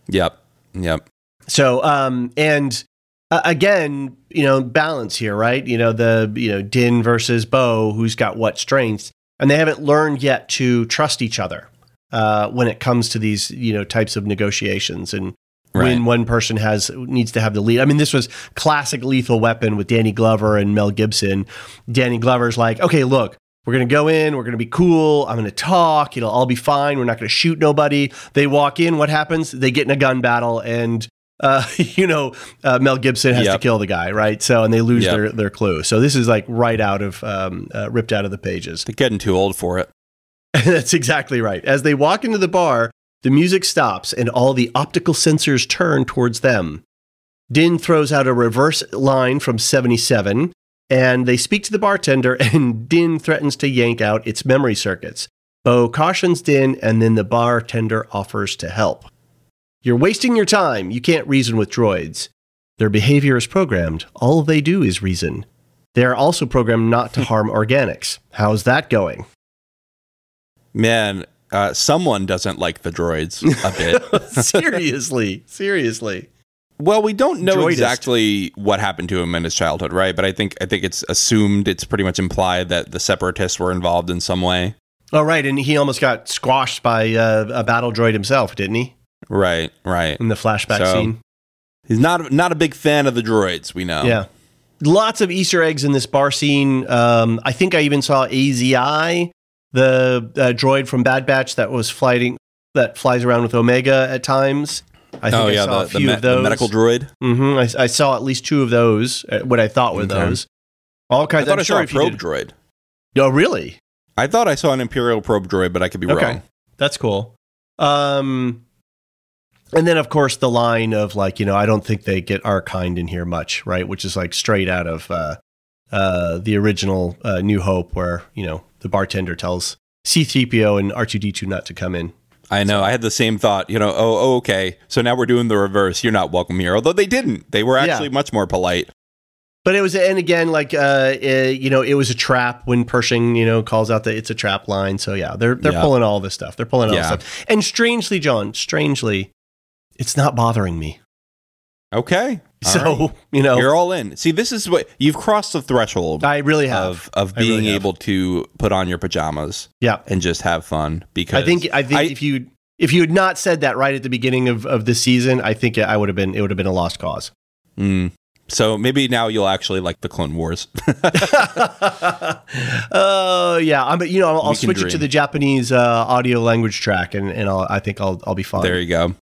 Yep. Yep. So, um, and uh, again, you know, balance here, right? You know, the, you know, Din versus Bo, who's got what strengths, and they haven't learned yet to trust each other uh, when it comes to these, you know, types of negotiations and when one person has needs to have the lead. I mean, this was classic Lethal Weapon with Danny Glover and Mel Gibson. Danny Glover's like, okay, look, We're going to go in. We're going to be cool. I'm going to talk. It'll all be fine. We're not going to shoot nobody. They walk in. What happens? They get in a gun battle, and uh, [LAUGHS] you know uh, Mel Gibson has to kill the guy, right? So and they lose Yep. their their clue. So this is like right out of um, uh, ripped out of the pages. They're getting too old for it. [LAUGHS] That's exactly right. As they walk into the bar, the music stops and all the optical sensors turn towards them. Din throws out a reverse line from 77, and they speak to the bartender, [LAUGHS] and Din threatens to yank out its memory circuits. Bo cautions Din, and then the bartender offers to help. You're wasting your time. You can't reason with droids. Their behavior is programmed. All they do is reason. They are also programmed not to [LAUGHS] harm organics. How's that going? Man, uh, someone doesn't like the droids a bit. [LAUGHS] seriously, seriously. well, we don't know Droidist. exactly what happened to him in his childhood, right? But I think I think it's assumed, it's pretty much implied that the separatists were involved in some way. Oh, right, and he almost got squashed by uh, a battle droid himself, didn't he? Right, right. In the flashback So, scene. He's not not a big fan of the droids. We know. Yeah, lots of Easter eggs in this bar scene. Um, I think I even saw AZI, the uh, droid from Bad Batch that was flying that flies around with Omega at times. I think oh I yeah, saw the, a few the, me- of those. the medical droid. hmm I, I saw at least two of those. Uh, what I thought were Okay. those. All I kinds. thought I'm I sure saw a probe did- droid. Oh, really? I thought I saw an Imperial probe droid, but I could be Okay. wrong. That's cool. Um, and then of course the line of like, you know, I don't think they get our kind in here much, right? Which is like straight out of uh, uh, the original uh, New Hope, where you know the bartender tells C-3PO and R2D2 not to come in. I know. I had the same thought. You know. Oh, oh, okay. So now we're doing the reverse. You're not welcome here. Although they didn't. They were Yeah. actually much more polite. But it was, and again, like uh, uh, you know, it was a trap when Pershing, you know, calls out that it's a trap line. So yeah, they're they're Yeah. pulling all this stuff. They're pulling all Yeah. this stuff. And strangely, John, strangely, it's not bothering me. Okay. [LAUGHS] So right. you know, You're all in. See, this is what you've crossed the threshold I really have. of of I really being have. able to put on your pajamas yeah. and just have fun. Because I think I think if you if you had not said that right at the beginning of, of this season, I think I would have been it would have been a lost cause. Mm. so maybe now you'll actually like the Clone Wars. [LAUGHS] [LAUGHS] Oh yeah, I'm you know I'll, I'll switch it to the Japanese uh, audio language track and and I'll, I think I'll I'll be fine. there you go.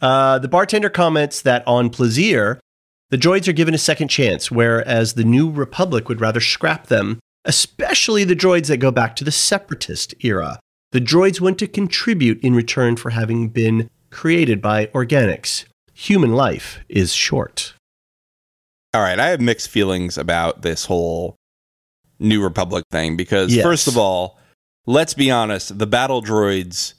Uh, the bartender comments that on Plazir, the droids are given a second chance, whereas the New Republic would rather scrap them, especially the droids that go back to the Separatist era. The droids want to contribute in return for having been created by organics. Human life is short. All right, I have mixed feelings about this whole New Republic thing because Yes. first of all, let's be honest, the battle droids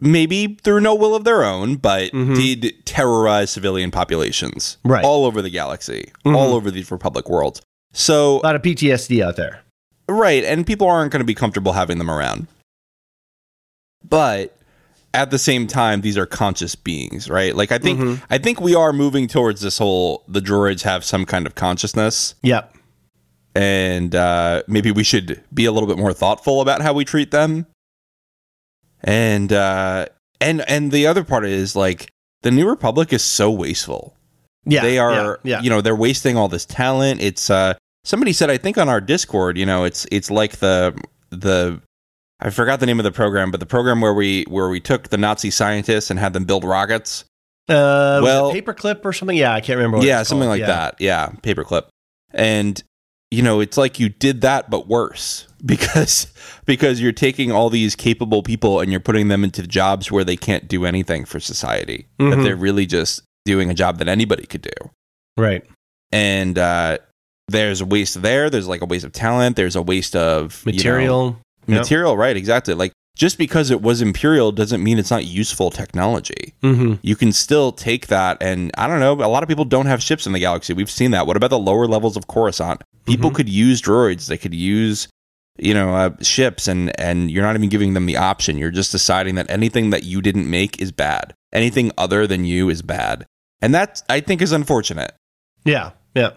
maybe through no will of their own, but Mhm. did terrorize civilian populations Right. all over the galaxy, Mhm. all over these Republic worlds. So, A lot of PTSD out there. right, and people aren't going to be comfortable having them around. But at the same time, these are conscious beings, right? Like I think Mhm. I think we are moving towards this whole the droids have some kind of consciousness Yep. and uh, maybe we should be a little bit more thoughtful about how we treat them. And uh, and and the other part is like the New Republic is so wasteful. Yeah. they are, Yeah. yeah. you know, they're wasting all this talent. It's uh, somebody said I think on our Discord, you know, it's it's like the the I forgot the name of the program, but the program where we where we took the Nazi scientists and had them build rockets. Uh, well- paperclip or something. Yeah, I can't remember. What yeah, something like Yeah. that. Yeah, paperclip. And you know, it's like you did that but worse [LAUGHS] because because you're taking all these capable people and you're putting them into jobs where they can't do anything for society. That Mhm. they're really just doing a job that anybody could do. Right. And uh there's a waste there, there's like a waste of talent, there's a waste of you know, Material. Yep. material, right, exactly. Like just because it was imperial doesn't mean it's not useful technology. Mm-hmm. you can still take that and i don't know a lot of people don't have ships in the galaxy. We've seen that. What about the lower levels of coruscant? People Mhm. could use droids. They could use you know uh, ships and and you're not even giving them the option. You're just deciding that anything that you didn't make is bad. Anything other than you is bad. And that i think is unfortunate. Yeah, yeah,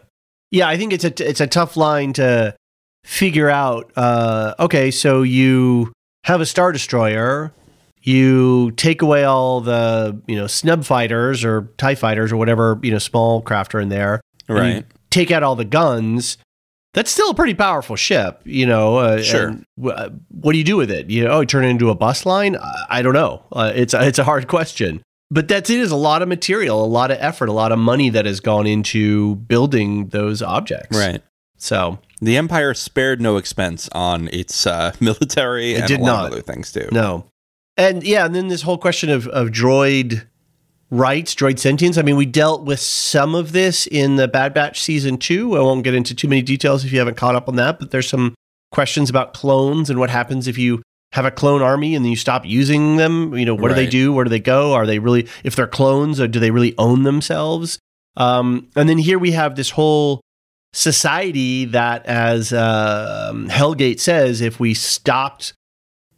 yeah. I think it's a it's a tough line to figure out. Uh, okay, so you have a star destroyer, you take away all the you know snub fighters or tie fighters or whatever you know small craft are in there, right take out all the guns. That's still a pretty powerful ship, you know. Uh, Sure. and uh, what do you do with it? You know, oh, turn it into a bus line? I, I don't know. Uh, it's it's a hard question. But that's it is a lot of material, a lot of effort, a lot of money that has gone into building those objects. Right. So The Empire spared no expense on its uh, [LAUGHS] military It and did a lot not. of other things too. no, and yeah, and then this whole question of of droid rights, droid sentience. I mean, we dealt with some of this in the Bad Batch season two. I won't get into too many details if you haven't caught up on that, but there's some questions about clones and what happens if you have a clone army and then you stop using them. You know, what do they do? Where do they go? Are they really, if they're clones, or do they really own themselves? Um, and then here we have this whole society that, as um Helgait says, if we stopped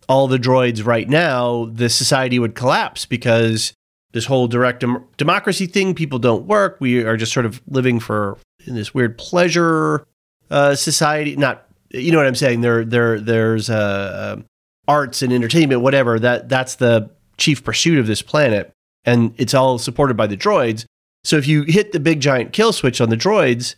all the droids right now, the society would collapse because this whole direct dem- democracy thing, people don't work. We are just sort of living for in this weird pleasure uh, society. Not, you know what I'm saying? There, there, there's uh, uh, arts and entertainment, whatever. That that's the chief pursuit of this planet, and it's all supported by the droids. So if you hit the big giant kill switch on the droids,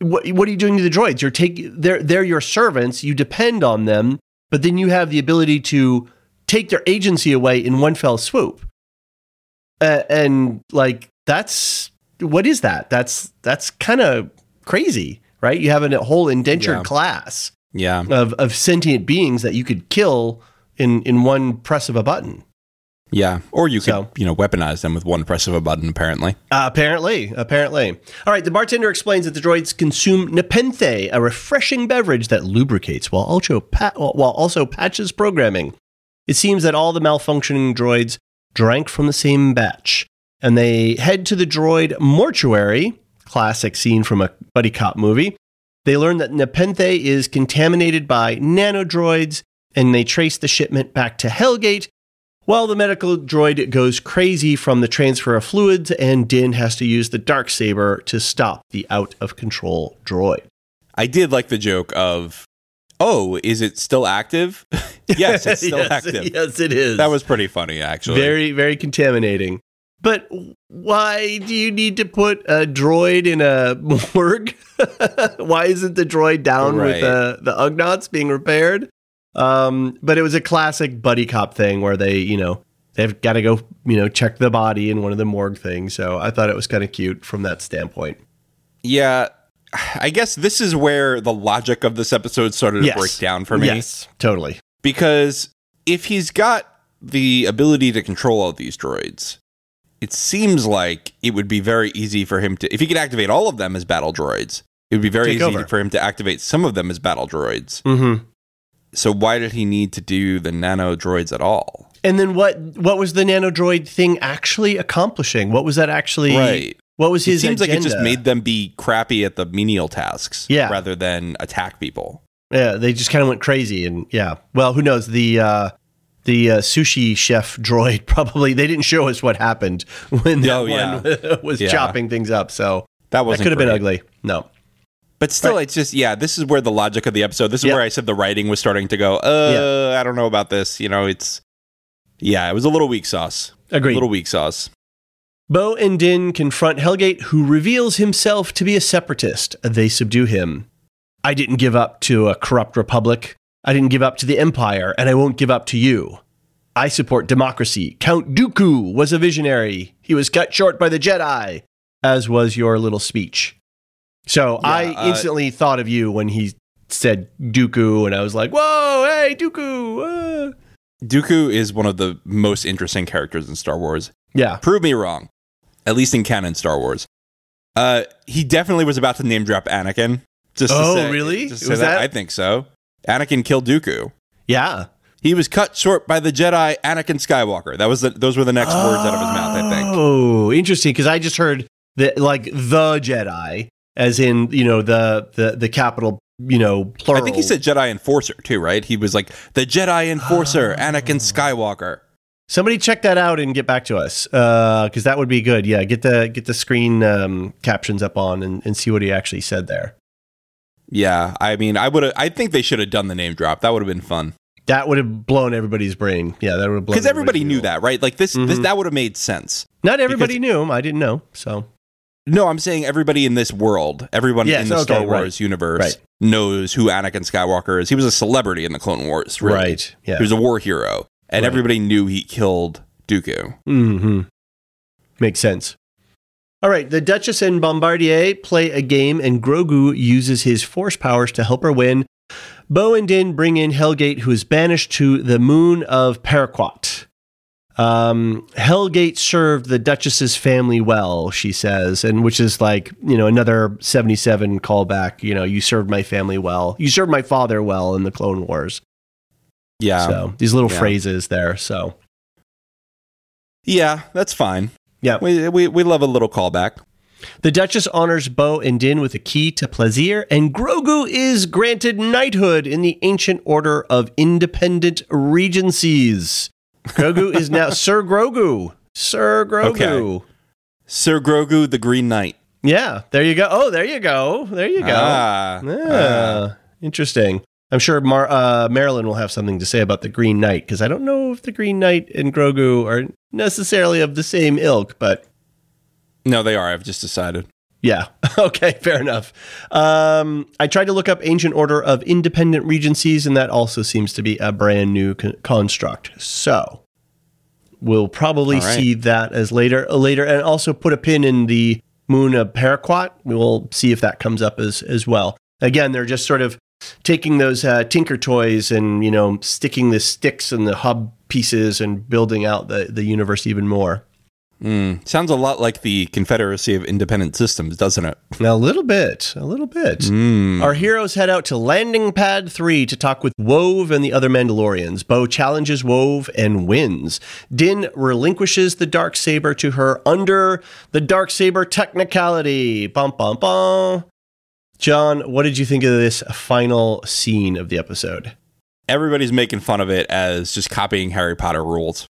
what, what are you doing to the droids? You're taking they're they're your servants. You depend on them, but then you have the ability to take their agency away in one fell swoop. Uh, and like that's what is that? That's that's kind of crazy, right? You have a whole indentured Yeah. class Yeah. of of sentient beings that you could kill in in one press of a button. Yeah. Or you can So- you know, weaponize them with one press of a button, apparently. Uh, apparently, apparently. All right, the bartender explains that the droids consume Nepenthe, a refreshing beverage that lubricates while also, pa- while also patches programming. It seems that all the malfunctioning droids drank from the same batch, and they head to the droid mortuary, classic scene from a buddy cop movie. They learn that Nepenthe is contaminated by nanodroids, and they trace the shipment back to Helgait, while the medical droid goes crazy from the transfer of fluids, and Din has to use the dark saber to stop the out of control droid. I did like the joke of, oh, is it still active? [LAUGHS] yes, it's still [LAUGHS] yes, active. Yes, it is. That was pretty funny, actually. very, very contaminating. But why do you need to put a droid in a [LAUGHS] morgue? why isn't the droid down with Right. the the Ugnaughts being repaired? Um, but it was a classic buddy cop thing where they, you know, they've got to go, you know, check the body in one of the morgue things. So I thought it was kind of cute from that standpoint. yeah. I guess this is where the logic of this episode started to break down for me. Yes, totally. Because if he's got the ability to control all these droids, it seems like it would be very easy for him to, if he could activate all of them as battle droids, it would be very Take easy over. for him to activate some of them as battle droids. Mm-hmm. So why did he need to do the nano droids at all? And then what? What was the nanodroid thing actually accomplishing? What was that actually? Right. What was It his? seems like it just made them be crappy at the menial tasks Yeah. rather than attack people. Yeah, they just kind of went crazy, and yeah. Well, who knows? The uh, the uh, sushi chef [LAUGHS] droid probably they didn't show us what happened when that Oh, yeah. one [LAUGHS] was Yeah. chopping things up. So That that could have been ugly. No. But still, it's just yeah. This is where the logic of the episode. This is Yeah. where I said the writing was starting to go. Uh, I don't know about this. You know, it's yeah. It was a little weak sauce. Agreed. A little weak sauce. Bo and Din confront Helgait, who reveals himself to be a separatist. They subdue him. I didn't give up to a corrupt republic. I didn't give up to the Empire, and I won't give up to you. I support democracy. Count Dooku was a visionary. He was cut short by the Jedi, as was your little speech. So I uh, instantly thought of you when he said Dooku, and I was like, whoa, hey, Dooku. ah." Dooku is one of the most interesting characters in Star Wars. Yeah. Prove me wrong. At least in canon Star Wars. Uh, he definitely was about to name drop Anakin. Just to Oh, say- really? Just Was that? that- I think so. Anakin killed Dooku. Yeah. He was cut short by the Jedi Anakin Skywalker. That was the, those were the next words out of his mouth. I think. Oh, interesting. Because I just heard that, like the Jedi, as in you know the the the capital, you know, plural. I think he said Jedi Enforcer too, right? He was like the Jedi Enforcer, Oh. Anakin Skywalker. Somebody check that out and get back to us, because that would be good. Yeah, get the get the screen um, captions up on and, and see what he actually said there. Yeah, I mean, I would. I think they should have done the name drop. That would have been fun That would have blown everybody's brain. Yeah, that would have blown because everybody knew that, right? Like this, this Mhm. that would have made sense. Not everybody knew. I didn't know. So No, I'm saying everybody in this world, everyone Yes, in the okay, Star right. Wars universe Right. knows who Anakin Skywalker is. He was a celebrity in the Clone Wars, really. Right. Yeah. He was a war hero, and Right. everybody knew he killed Dooku. hmm Makes sense. All right, the Duchess and Bombardier play a game, and Grogu uses his force powers to help her win. Bo and Din bring in Helgait, who is banished to the moon of Paraquat. Um, Helgait served the Duchess's family well, she says, and which is like, you know, another 77 callback. You know, you served my family well. You served my father well in the Clone Wars. Yeah. so these little yeah. phrases there. So, Yeah, that's fine. yeah. We, we, we love a little callback. The Duchess honors Bo and Din with a key to Plazir, and Grogu is granted knighthood in the Ancient Order of Independent Regencies. Grogu is now Sir Grogu. Sir Grogu. Okay. Sir Grogu, the Green Knight. Yeah, there you go. Oh, there you go. There you go. Ah, Ah, interesting. I'm sure Mar- uh, Marilyn will have something to say about the Green Knight because I don't know if the Green Knight and Grogu are necessarily of the same ilk, but No, they are. I've just decided. Yeah. [LAUGHS] Okay. Fair enough. Um, I tried to look up Ancient Order of Independent Regencies, and that also seems to be a brand new con- construct. So we'll probably right. see that as later. Later, and also put a pin in the Moon of Paraquat. We will see if that comes up as as well. Again, they're just sort of taking those uh, Tinker toys and you know sticking the sticks and the hub pieces and building out the the universe even more. Mm, sounds a lot like the Confederacy of Independent Systems, doesn't it? [LAUGHS] A little bit. A little bit. Mm. Our heroes head out to Landing Pad 3 to talk with Wove and the other Mandalorians. Bo challenges Wove and wins. Din relinquishes the dark saber to her under the dark saber technicality. Bum bum bum. John, what did you think of this final scene of the episode? Everybody's making fun of it as just copying Harry Potter rules.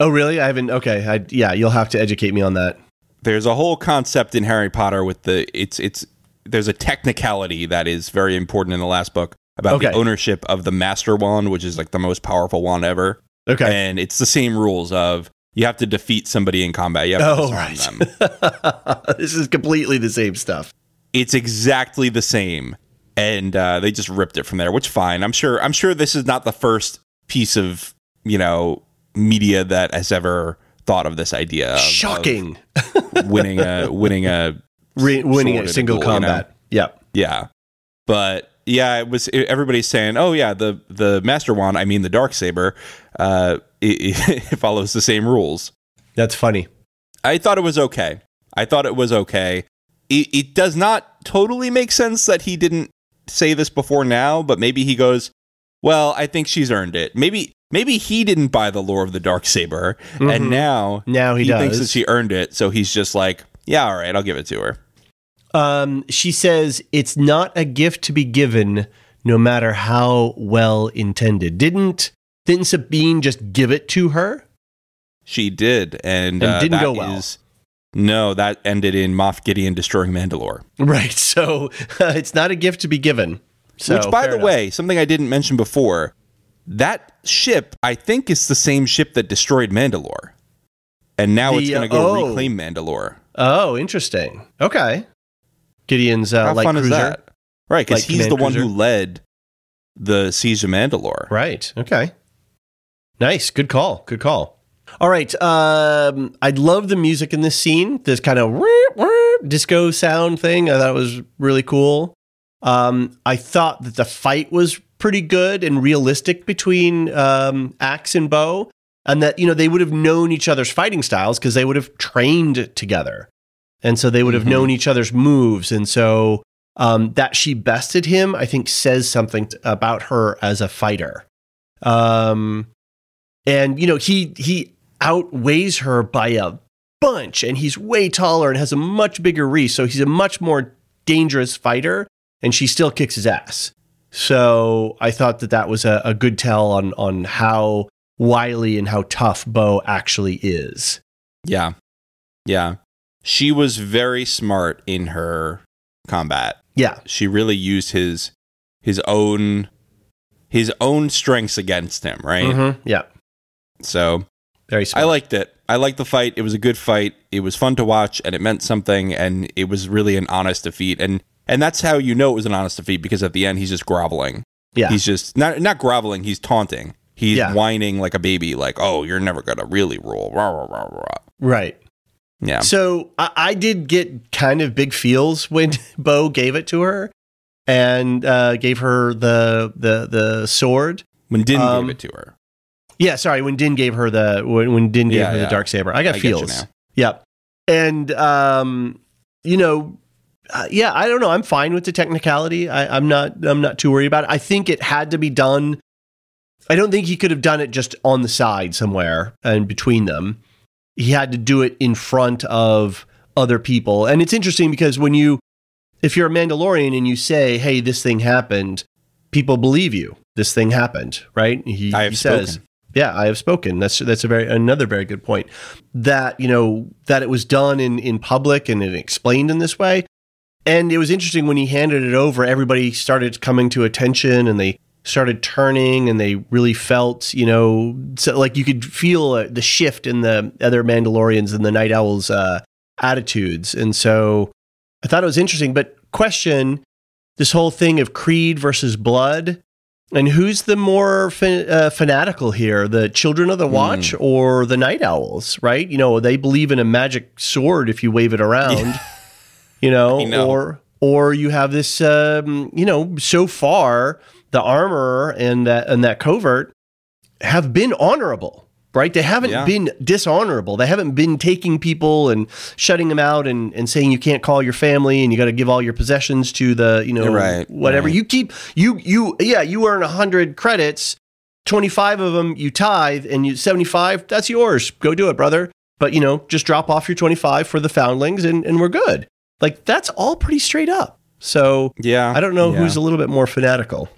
Oh, really? I haven't. Okay, I, yeah, you'll have to educate me on that. There's a whole concept in Harry Potter with the it's it's there's a technicality that is very important in the last book about the ownership of the Master Wand, which is like the most powerful wand ever. Okay. And it's the same rules of you have to defeat somebody in combat. You have to Oh, right. them. [LAUGHS] this is completely the same stuff. it's exactly the same and uh, they just ripped it from there which fine i'm sure i'm sure this is not the first piece of you know media that has ever thought of this idea of, Shocking. of [LAUGHS] winning a winning a [LAUGHS] Re- winning a in single duel, you know? combat. Yeah. yeah but yeah it was everybody's saying oh yeah the the master wand i mean the dark saber uh it, [LAUGHS] it follows the same rules That's funny. I thought it was okay. I thought it was okay. It, it does not totally make sense that he didn't say this before now, but maybe he goes, "Well, I think she's earned it." Maybe maybe he didn't buy the lore of the dark saber, Mhm. and now Now he, he, does. thinks that she earned it, so he's just like, "Yeah, all right, I'll give it to her." um, she says it's not a gift to be given, no matter how well intended. Didn't didn't Sabine just give it to her? She did, and, And uh, didn't that go well. is- no, that ended in Moff Gideon destroying Mandalore. Right. [LAUGHS] So it's not a gift to be given. So, Which, by the enough. way, something I didn't mention before, that ship I think is the same ship that destroyed Mandalore, and now it's going to uh, go oh. reclaim Mandalore. Oh, interesting. Okay. Gideon's uh, How light fun cruiser. is that? Right, because he's the one who led the siege of Mandalore. Right. Okay. Nice. Good call. Good call. All right. Um, I love the music in this scene. This kind of disco sound thing. I thought it was really cool. Um, I thought that the fight was pretty good and realistic between um, Axe and Bo, and that you know they would have known each other's fighting styles because they would have trained together, and so they would have Mhm. known each other's moves, and so um, that she bested him, I think, says something t- about her as a fighter. Um, and you know he he outweighs her by a bunch, and he's way taller and has a much bigger reach, so he's a much more dangerous fighter, and she still kicks his ass. So I thought that that was a, a good tell on on how wily and how tough Bo actually is. Yeah, yeah. She was very smart in her combat. Yeah, She really used his his own his own strengths against him. Right. Mhm. yeah. So Very smart. I liked it. I liked the fight. It was a good fight. It was fun to watch, and it meant something. And it was really an honest defeat. And and that's how you know it was an honest defeat because at the end he's just groveling. Yeah. he's just not not groveling. He's taunting. He's Yeah. whining like a baby, like, "Oh, you're never gonna really rule." Rah, rah, rah, rah. right. Yeah, So I, I did get kind of big feels when [LAUGHS] Bo gave it to her and uh, gave her the the the sword. when Din Um, gave it to her. Yeah, sorry, when Din gave her the when, when Din gave Yeah, her yeah. the dark saber, I got I feels. now. Yep, and um, you know, uh, yeah, I don't know. I'm fine with the technicality. I, I'm not. I'm not too worried about it. I think it had to be done. I don't think he could have done it just on the side somewhere and between them. He had to do it in front of other people, and it's interesting because when you, if you're a Mandalorian and you say, "Hey, this thing happened," people believe you. This thing happened, right? He, I have he says, spoken. yeah, I have spoken. That's that's a very another very good point. That you know that it was done in in public and it explained in this way. And it was interesting when he handed it over. Everybody started coming to attention, and they started turning, and they really felt, you know, so like you could feel uh, the shift in the other Mandalorians and the Night Owls' uh, attitudes. And so I thought it was interesting. But question: this whole thing of creed versus blood. And who's the more fan- uh, fanatical here, the Children of the Watch or the Night Owls? Right? You know, they believe in a magic sword if you wave it around. [LAUGHS] You know, or or you have this. Um, you know, so far the armor and that and that covert have been honorable. Right? They haven't Yeah. been dishonorable. They haven't been taking people and shutting them out and, and saying you can't call your family and you got to give all your possessions to the you know right, whatever right. you keep you you yeah you earn 100 credits 25 of them you tithe and you 75 that's yours go do it brother but you know just drop off your 25 for the foundlings and, and we're good like that's all pretty straight up so Yeah, i don't know yeah. who's a little bit more fanatical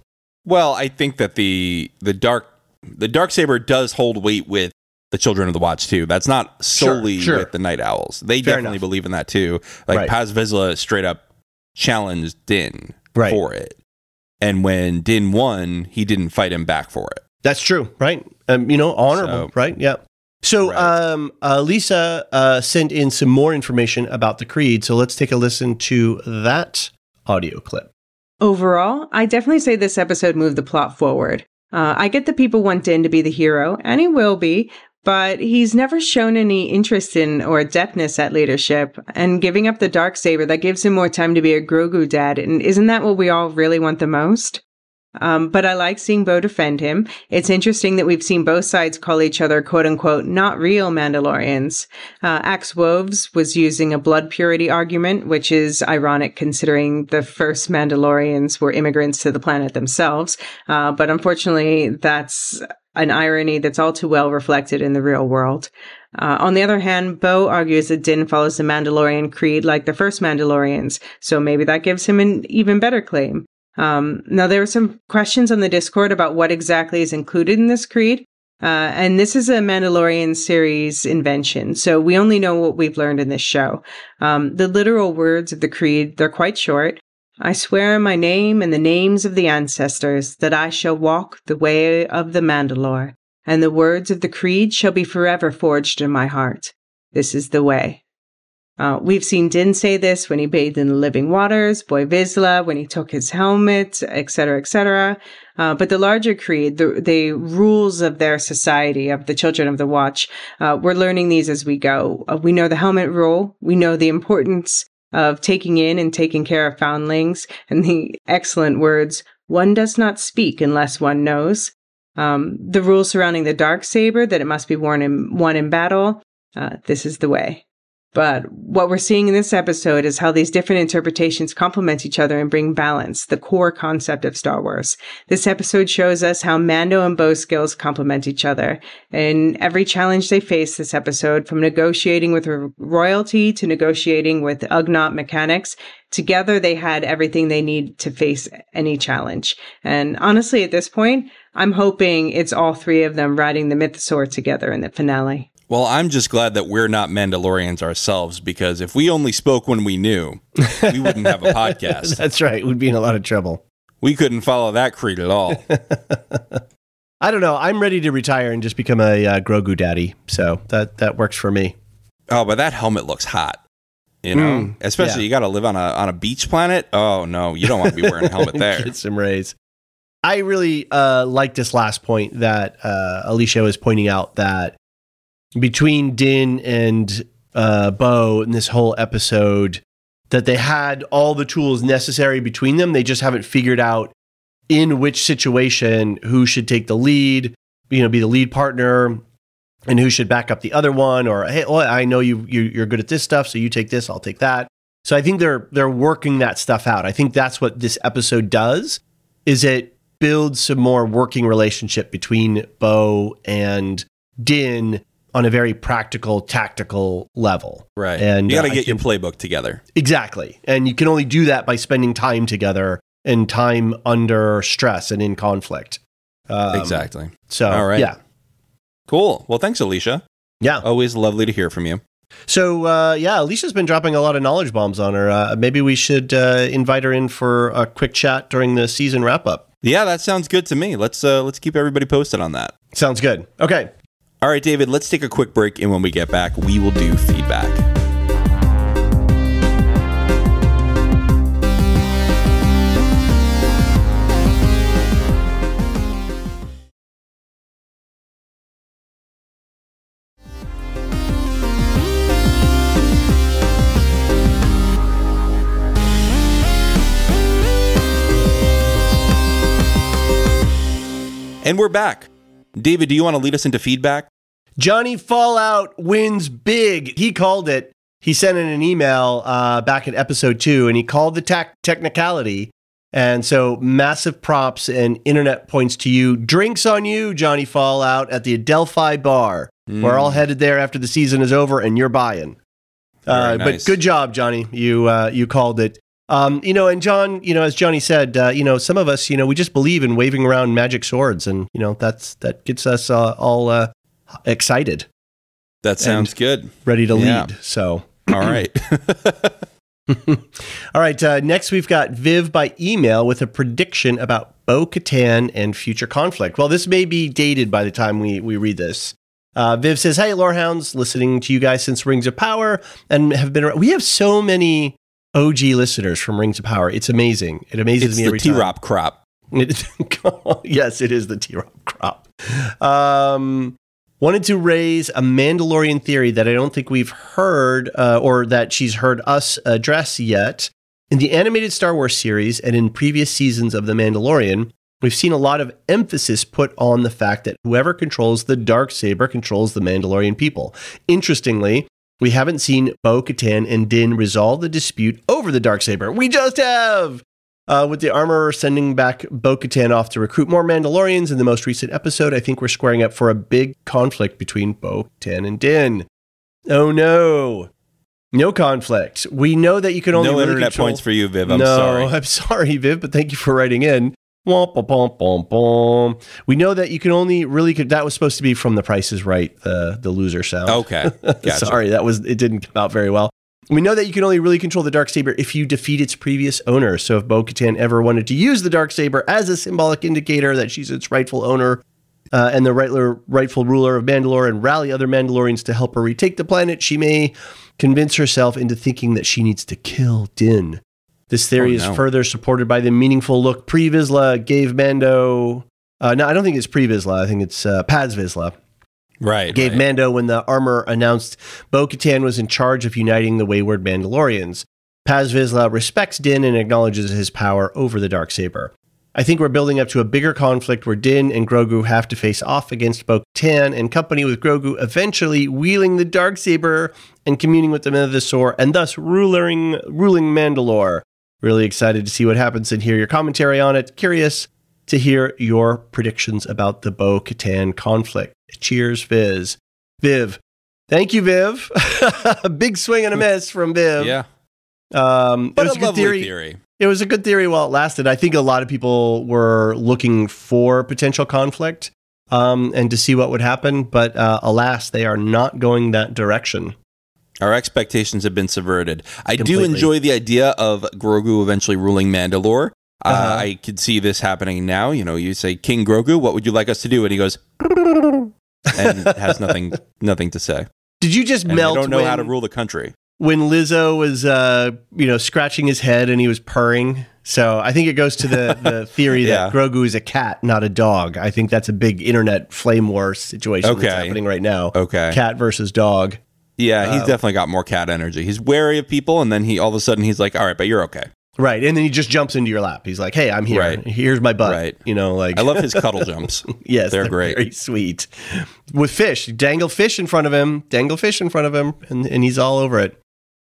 Well, I think that the the dark the dark saber does hold weight with the children of the watch too. That's not solely sure. with the night owls. They Fair definitely enough. believe in that too. Like Right. Paz Vizsla straight up challenged Din Right. for it, and when Din won, he didn't fight him back for it. That's true, right? Um, you know, honorable, So- right? Yeah. So, Right. um, uh, Lisa uh, sent in some more information about the creed. So let's take a listen to that audio clip. Overall, I definitely say this episode moved the plot forward. Uh, I get that people want Din to be the hero, and he will be, but he's never shown any interest in or adeptness at leadership. And giving up the dark saber that gives him more time to be a Grogu dad, and isn't that what we all really want the most? Um, but I like seeing Bo defend him. It's interesting that we've seen both sides call each other "quote unquote" not real Mandalorians. Uh, Axe Woves was using a blood purity argument, which is ironic considering the first Mandalorians were immigrants to the planet themselves. Uh, but unfortunately, that's an irony that's all too well reflected in the real world. Uh, on the other hand, Bo argues that Din follows the Mandalorian creed like the first Mandalorians, so maybe that gives him an even better claim. Um, now, there were some questions on the Discord about what exactly is included in this creed. Uh, and this is a Mandalorian series invention, so we only know what we've learned in this show. Um, the literal words of the creed, they're quite short. I swear in my name and the names of the ancestors that I shall walk the way of the Mandalore, and the words of the creed shall be forever forged in my heart. This is the way. Uh, we've seen Din say this when he bathed in the living waters, Boy Vizsla when he took his helmet, etc., etc. Uh, but the larger creed, the, the rules of their society, of the children of the watch, uh, we're learning these as we go. Uh, we know the helmet rule. We know the importance of taking in and taking care of foundlings and the excellent words, one does not speak unless one knows. Um, the rule surrounding the dark saber, that it must be worn in, won in battle. Uh, this is the way. But what we're seeing in this episode is how these different interpretations complement each other and bring balance, the core concept of Star Wars. This episode shows us how Mando and Bo's skills complement each other. In every challenge they face this episode, from negotiating with ro- royalty to negotiating with Ugnaught mechanics, together they had everything they need to face any challenge. And honestly, at this point, I'm hoping it's all three of them riding the mythosaur together in the finale. Well, I'm just glad that we're not Mandalorians ourselves because if we only spoke when we knew, we wouldn't have a [LAUGHS] podcast. That's right. We'd be in a lot of trouble. We couldn't follow that creed at all. [LAUGHS] I don't know. I'm ready to retire and just become a uh, Grogu daddy. So that that works for me. Oh, but that helmet looks hot. You know, Mm, especially yeah. you got to live on a on a beach planet. Oh no, you don't want to be wearing a helmet [LAUGHS] there. Get some rays. I really uh, like this last point that uh, Alicia was pointing out that between Din and uh, Bo in this whole episode, that they had all the tools necessary between them. They just haven't figured out in which situation who should take the lead, you know, be the lead partner, and who should back up the other one. Or hey, well, I know you, you you're good at this stuff, so you take this, I'll take that. So I think they're they're working that stuff out. I think that's what this episode does. Is it builds some more working relationship between Bo and Din on a very practical, tactical level. Right. And, you got uh, to I get your playbook together. Exactly. And you can only do that by spending time together and time under stress and in conflict. Um, exactly. So, All right. yeah. Cool. Well, thanks, Alicia. Yeah. Always lovely to hear from you. So, uh, yeah, Alicia's been dropping a lot of knowledge bombs on her. Uh, maybe we should uh, invite her in for a quick chat during the season wrap up. Yeah, that sounds good to me. Let's uh, let's keep everybody posted on that. Sounds good. Okay. All right, David. Let's take a quick break, and when we get back, we will do feedback. And we're back. David, do you want to lead us into feedback? Johnny Fallout wins big. He called it. He sent in an email uh, back in episode two, and he called the tech technicality. And so, massive props and internet points to you. Drinks on you, Johnny Fallout, at the Adelphi Bar. We're all headed there after the season is over, and you're buying. Uh, nice. But good job, Johnny. You uh, you called it. Um, you know, and John, you know, as Johnny said, uh, you know, some of us, you know, we just believe in waving around magic swords, and you know, that's that gets us uh, all uh, excited That sounds good. ready to Yeah. lead. So, All right. [CLEARS THROAT] [LAUGHS] all right. Uh, next, we've got Viv by email with a prediction about Bo Katan and future conflict. Well, this may be dated by the time we, we read this. Uh, Viv says, Hey, Lorehounds, listening to you guys since Rings of Power and have been. We have so many OG listeners from Rings of Power. It's amazing. It amazes it's me every the T-Rop crop. It- [LAUGHS] yes, it is the T Rock crop. Um, wanted to raise a Mandalorian theory that I don't think we've heard uh, or that she's heard us address yet. In the animated Star Wars series and in previous seasons of The Mandalorian, we've seen a lot of emphasis put on the fact that whoever controls the dark saber controls the Mandalorian people. Interestingly, we haven't seen Bo Katan and Din resolve the dispute over the dark saber. We just have. Uh, with the armorer sending back Bo Katan off to recruit more Mandalorians in the most recent episode, I think we're squaring up for a big conflict between Bo Katan and Din. Oh no. No conflict. We know that you can only No really internet control- points for you, Viv. I'm no, sorry. [LAUGHS] I'm sorry, Viv, but thank you for writing in. Womp, womp, womp, womp. We know that you can only really that was supposed to be from The Price is Right, the the loser sound. Okay. [LAUGHS] Gotcha. Sorry, that was it didn't come out very well. We know that you can only really control the dark saber if you defeat its previous owner. So if Bo-Katan ever wanted to use the dark saber as a symbolic indicator that she's its rightful owner uh, and the rightful rightful ruler of Mandalore, and rally other Mandalorians to help her retake the planet, she may convince herself into thinking that she needs to kill Din. This theory Oh, is no. further supported by the meaningful look Pre Vizsla gave Mando. Uh, no, I don't think it's Pre Vizsla. I think it's uh, Paz Vizsla Right. gave right. Mando when the armor announced Bo Katan was in charge of uniting the wayward Mandalorians. Paz Vizsla respects Din and acknowledges his power over the Darksaber. I think we're building up to a bigger conflict where Din and Grogu have to face off against Bo Katan and company with Grogu eventually wielding the Darksaber and communing with the Mythosaur and thus ruling, ruling Mandalore. Really excited to see what happens and hear your commentary on it. Curious to hear your predictions about the Bo Katan conflict. Cheers, Viz. Viv. Thank you, Viv. a [LAUGHS] big swing and a miss from Viv. Yeah. Um, But it was a a good theory. theory. It was a good theory while it lasted. I think a lot of people were looking for potential conflict um, and to see what would happen, but uh, alas, they are not going that direction. Our expectations have been subverted. I do enjoy the idea of Grogu eventually ruling Mandalore, Uh, Uh-huh. I could see this happening now. You know, you say King Grogu, what would you like us to do? And he goes, [LAUGHS] and has nothing nothing to say. Did you just And melt? I don't know when, how to rule the country. when Lizzo was, uh, you know, scratching his head and he was purring. So I think it goes to the, the [LAUGHS] theory Yeah. that Grogu is a cat, not a dog. I think that's a big internet flame war situation Okay. that's happening right now. Okay. Cat versus dog. Yeah, he's um, definitely got more cat energy. He's wary of people, and then he all of a sudden he's like, "All right, but you're okay." Right. And then he just jumps into your lap. He's like, hey, I'm here. Right. Here's my butt. Right. You know, like, I love his [LAUGHS] cuddle jumps. [LAUGHS] yes, they're great. Very sweet. With fish, dangle fish in front of him, dangle fish in front of him, and, and he's all over it.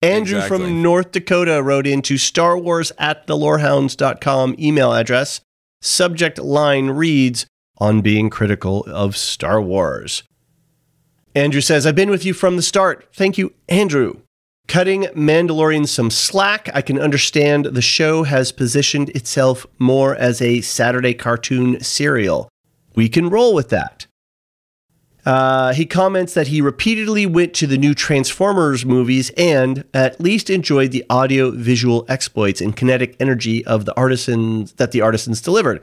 Andrew Exactly. from North Dakota wrote into Star Wars at thelorehounds.com email address. Subject line reads, on being critical of Star Wars. Andrew says, I've been with you from the start. Thank you, Andrew. Cutting Mandalorian some slack, I can understand the show has positioned itself more as a Saturday cartoon serial. We can roll with that. Uh, he comments that he repeatedly went to the new Transformers movies and at least enjoyed the audio visual exploits and kinetic energy of the artisans that the artisans delivered.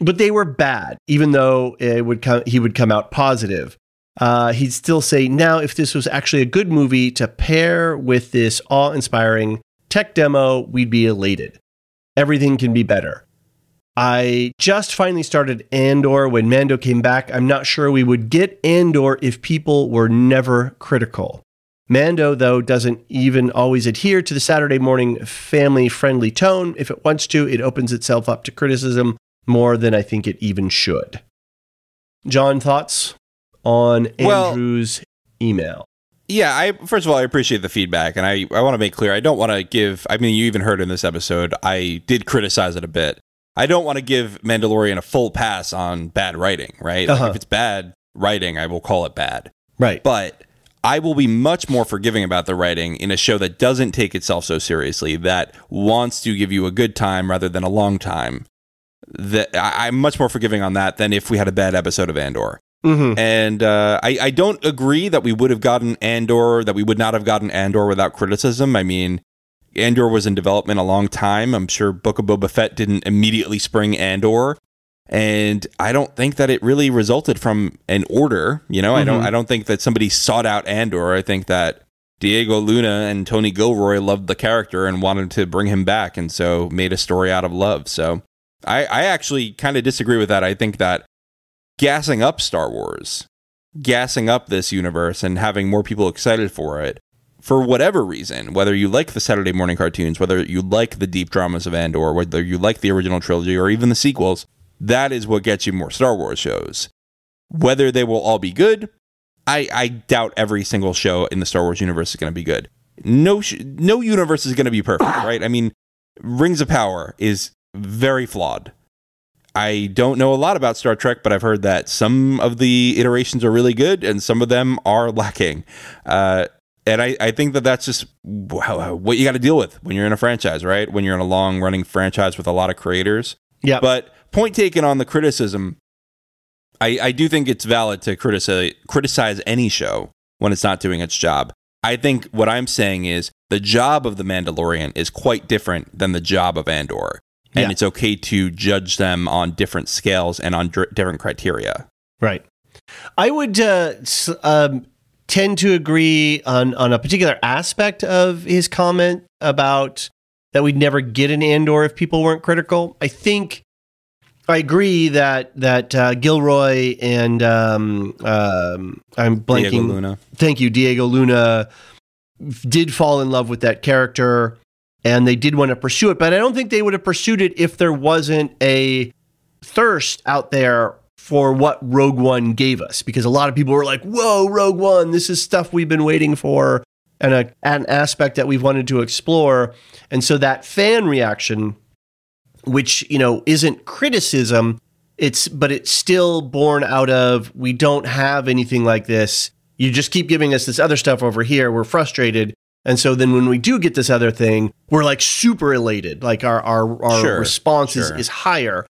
But they were bad, even though it would come, he would come out positive. Uh, he'd still say, now, if this was actually a good movie to pair with this awe inspiring tech demo, we'd be elated. Everything can be better. I just finally started Andor when Mando came back. I'm not sure we would get Andor if people were never critical. Mando, though, doesn't even always adhere to the Saturday morning family friendly tone. If it wants to, it opens itself up to criticism more than I think it even should. John, thoughts on Well- Andrew's email? Yeah, I first of all I appreciate the feedback, and I I want to make clear I don't want to give. I mean, you even heard in this episode I did criticize it a bit. I don't want to give Mandalorian a full pass on bad writing, right? Uh-huh. if it's bad writing, I will call it bad. Right. But I will be much more forgiving about the writing in a show that doesn't take itself so seriously, that wants to give you a good time rather than a long time. That I, I'm much more forgiving on that than if we had a bad episode of Andor. Mhm. And uh, I, I don't agree that we would have gotten Andor, that we would not have gotten Andor without criticism. I mean, Andor was in development a long time. I'm sure Book of Boba Fett didn't immediately spring Andor. And I don't think that it really resulted from an order. You know, I don't Mhm. I don't think that somebody sought out Andor. I think that Diego Luna and Tony Gilroy loved the character and wanted to bring him back and so made a story out of love. So I, I actually kind of disagree with that. I think that gassing up Star Wars, gassing up this universe and having more people excited for it for whatever reason, whether you like the Saturday morning cartoons, whether you like the deep dramas of Andor, whether you like the original trilogy or even the sequels, that is what gets you more Star Wars shows. Whether they will all be good, I, I doubt every single show in the Star Wars universe is going to be good. No, sh- no universe is going to be perfect, right? I mean, Rings of Power is very flawed. I don't know a lot about Star Trek, but I've heard that some of the iterations are really good and some of them are [LAUGHS] lacking. Uh, and I, I think that that's just what you got to deal with when you're in a franchise, right? When you're in a long running franchise with a lot of creators. Yeah. But point taken on the criticism, I, I do think it's valid to criticize criticize any show when it's not doing its job. I think what I'm saying is the job of the Mandalorian is quite different than the job of Andor, and Yeah. it's okay to judge them on different scales and on dr- different criteria. Right. I would uh, um, tend to agree on, on a particular aspect of his comment about that we'd never get an Andor if people weren't critical. I think I agree that that uh, Gilroy and um, um, I'm blanking. Diego Luna. Thank you, Diego Luna did fall in love with that character and they did want to pursue it, but I don't think they would have pursued it if there wasn't a thirst out there for what Rogue One gave us because a lot of people were like, "Whoa, Rogue One, this is stuff we've been waiting for." And a, an aspect that we've wanted to explore. And so that fan reaction, which, you know, isn't criticism, it's, but it's still born out of we don't have anything like this. You just keep giving us this other stuff over here. We're frustrated. And so then when we do get this other thing, we're like super elated. Like our, our, our Sure, response is, is higher.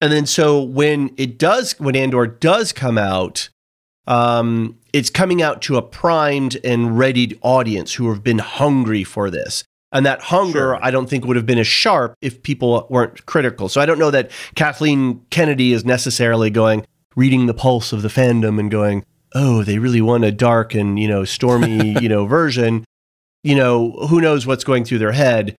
And then so when it does, when Andor does come out, um, it's coming out to a primed and readied audience who have been hungry for this. And that hunger, Sure. I don't think would have been as sharp if people weren't critical. So I don't know that Kathleen Kennedy is necessarily going, reading the pulse of the fandom and going, oh, they really want a dark and, you know, stormy, [LAUGHS] you know, version. You know, who knows what's going through their head.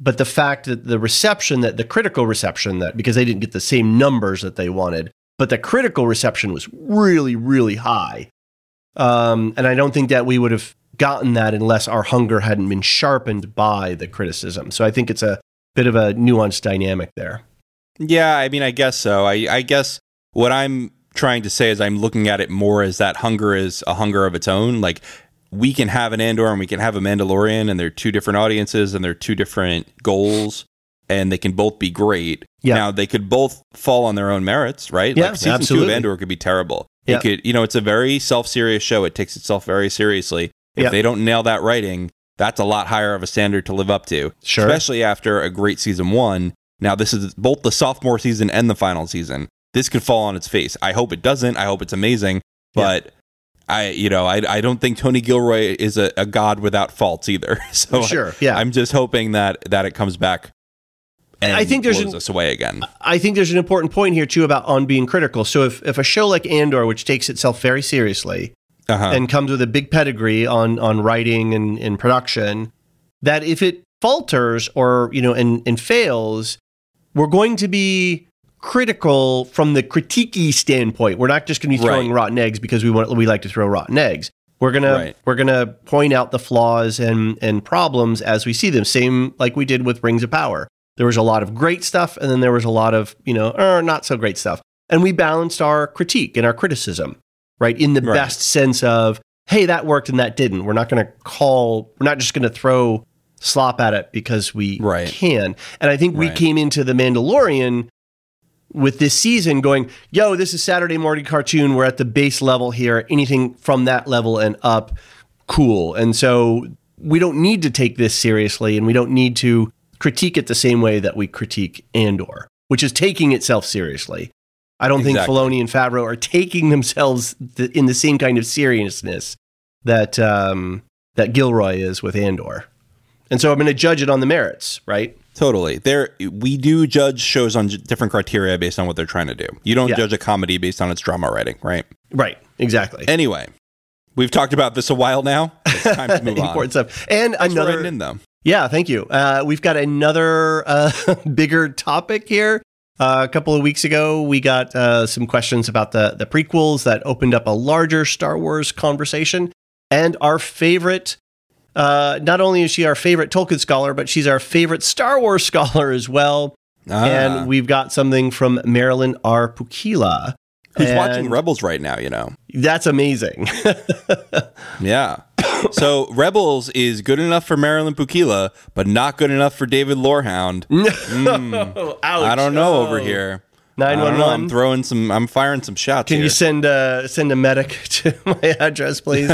But the fact that the reception, that the critical reception, that because they didn't get the same numbers that they wanted, but the critical reception was really, really high. Um, and I don't think that we would have gotten that unless our hunger hadn't been sharpened by the criticism. So I think it's a bit of a nuanced dynamic there. Yeah, I mean, I guess so. I, I guess what I'm trying to say is I'm looking at it more as that hunger is a hunger of its own. Like we can have an Andor and we can have a Mandalorian, and they're two different audiences and they're two different goals, and they can both be great. Yeah. Now they could both fall on their own merits, right? Yeah, like season two of Andor could be terrible. Yeah. It could, you know, it's a very self-serious show. It takes itself very seriously. If Yeah. they don't nail that writing, that's a lot higher of a standard to live up to. Sure. Especially after a great season one. Now this is both the sophomore season and the final season. This could fall on its face. I hope it doesn't. I hope it's amazing. But I, you know, I, I don't think Tony Gilroy is a, a god without faults either. [LAUGHS] So Sure, yeah. I'm just hoping that that it comes back. And I think there's blows an- us away again. I think there's an important point here too about on being critical. So if, if a show like Andor, which takes itself very seriously Uh-huh. and comes with a big pedigree on on writing and, and production, that if it falters or you know and, and fails, we're going to be critical from the critiquey standpoint. We're not just going to be throwing Right. rotten eggs because we want we like to throw rotten eggs. We're gonna Right. we're gonna point out the flaws and and problems as we see them. Same like we did with Rings of Power. There was a lot of great stuff, and then there was a lot of you know er, not so great stuff. And we balanced our critique and our criticism, right, in the Right. best sense of hey that worked and that didn't. We're not going to call. We're not just going to throw slop at it because we Right. can. And I think we came into the Mandalorian with this season going, yo, this is Saturday morning cartoon. We're at the base level here. Anything from that level and up, cool. And so we don't need to take this seriously and we don't need to critique it the same way that we critique Andor, which is taking itself seriously. I don't Exactly. think Filoni and Favreau are taking themselves th- in the same kind of seriousness that um, that Gilroy is with Andor. And so I'm going to judge it on the merits, right? Totally. There, we do judge shows on different criteria based on what they're trying to do. You don't Yeah. judge a comedy based on its drama writing, right? Right, exactly. Anyway, we've talked about this a while now. It's time to [LAUGHS] move on. Important stuff. And Thanks another writing in, though. Yeah, thank you. Uh, we've got another uh, [LAUGHS] bigger topic here. Uh, a couple of weeks ago, we got uh, some questions about the, the prequels that opened up a larger Star Wars conversation. And our favorite, uh, not only is she our favorite Tolkien scholar, but she's our favorite Star Wars [LAUGHS] scholar as well. Ah, And we've got something from Marilyn R. Pukila. who's And watching Rebels right now? You know. That's amazing. [LAUGHS] Yeah. so Rebels is good enough for Marilyn Pukila, but not good enough for David Lorehound. [LAUGHS] Ouch. I don't know over Oh. here. I don't know. I'm throwing some. I'm firing some shots Can here. you send a send a medic to my address, please?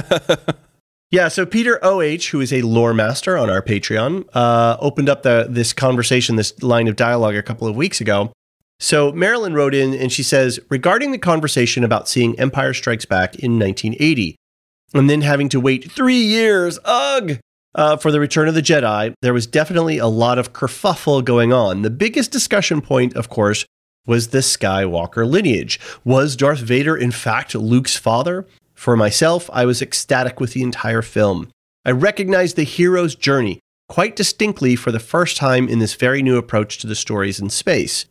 Yeah. So Peter O H, who is a lore master on our Patreon, uh, opened up the this conversation, this line of dialogue a couple of weeks ago. So Marilyn wrote in and she says regarding the conversation about seeing Empire Strikes Back in 1980, and then having to wait three years, ugh, uh, for the Return of the Jedi, there was definitely a lot of kerfuffle going on. The biggest discussion point, of course, was the Skywalker lineage. Was Darth Vader, in fact, Luke's father? For myself, I was ecstatic with the entire film. I recognized the hero's journey quite distinctly for the first time in this very new approach to the stories in space.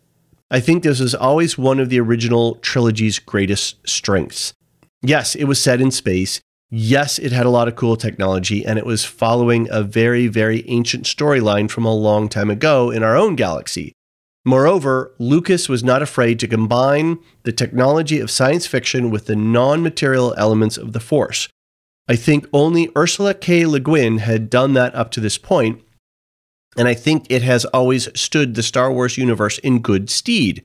I think this was always one of the original trilogy's greatest strengths. Yes, it was set in space. Yes, it had a lot of cool technology, and it was following a very, very ancient storyline from a long time ago in our own galaxy. Moreover, Lucas was not afraid to combine the technology of science fiction with the non material elements of the Force. I think only Ursula K. Le Guin had done that up to this point, and I think it has always stood the Star Wars universe in good stead.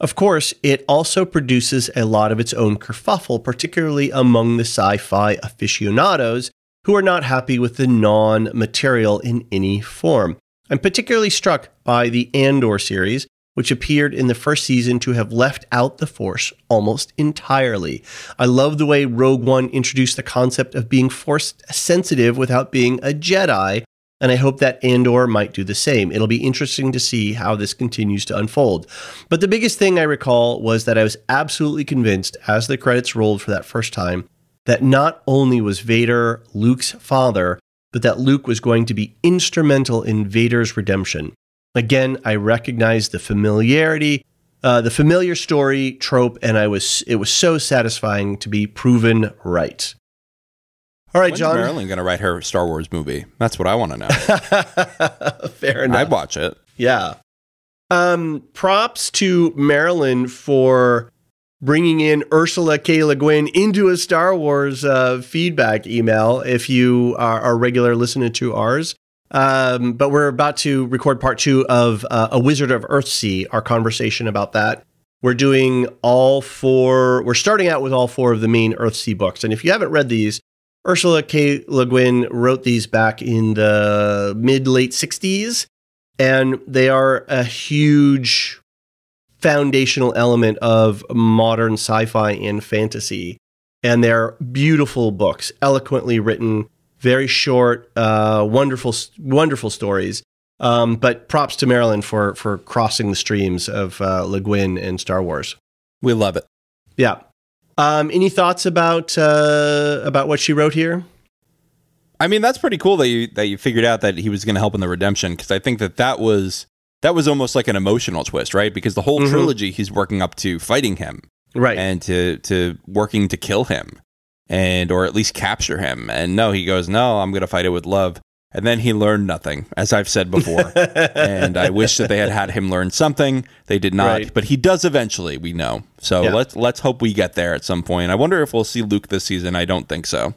Of course, it also produces a lot of its own kerfuffle, particularly among the sci fi aficionados who are not happy with the non material in any form. I'm particularly struck by the Andor series, which appeared in the first season to have left out the Force almost entirely. I love the way Rogue One introduced the concept of being Force sensitive without being a Jedi, and I hope that Andor might do the same. It'll be interesting to see how this continues to unfold. But the biggest thing I recall was that I was absolutely convinced as the credits rolled for that first time that not only was Vader Luke's father, but that Luke was going to be instrumental in Vader's redemption. Again, I recognized the familiarity, uh, the familiar story trope, and I was it was so satisfying to be proven right. All right, When's John. Marilyn going to write her Star Wars movie? That's what I want to know. [LAUGHS] Fair enough. I'd watch it. Yeah. Um, props to Marilyn for bringing in Ursula K. Le Guin into a Star Wars uh, feedback email if you are a regular listener to ours. Um, but we're about to record part two of uh, A Wizard of Earthsea, our conversation about that. We're doing all four, we're starting out with all four of the main Earthsea books. And if you haven't read these, Ursula K. Le Guin wrote these back in the mid late 60s, and they are a huge foundational element of modern sci fi and fantasy. And they're beautiful books, eloquently written, very short, uh, wonderful, wonderful stories. Um, but props to Marilyn for, for crossing the streams of uh, Le Guin and Star Wars. We love it. Yeah. Um, any thoughts about uh, about what she wrote here? I mean, that's pretty cool that you that you figured out that he was going to help in the redemption because I think that that was that was almost like an emotional twist, right? Because the whole Mhm. trilogy he's working up to fighting him Right. and to to working to kill him and or at least capture him. And no, he goes, "No, I'm going to fight it with love." And then he learned nothing, as I've said before. [LAUGHS] and I wish that they had had him learn something. They did not, Right. but he does eventually. We know. So Yeah. let's let's hope we get there at some point. I wonder if we'll see Luke this season. I don't think so.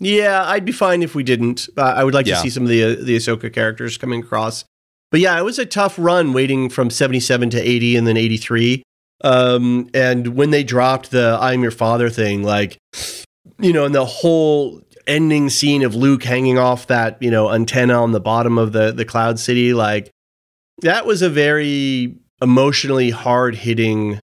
Yeah, I'd be fine if we didn't. Uh, I would like Yeah. to see some of the uh, the Ahsoka characters coming across. But yeah, it was a tough run waiting from 77 to 80 and then 83. Um, and when they dropped the I'm your father thing, like, you know, and the whole ending scene of Luke hanging off that, you know, antenna on the bottom of the, the Cloud City, like, that was a very emotionally hard hitting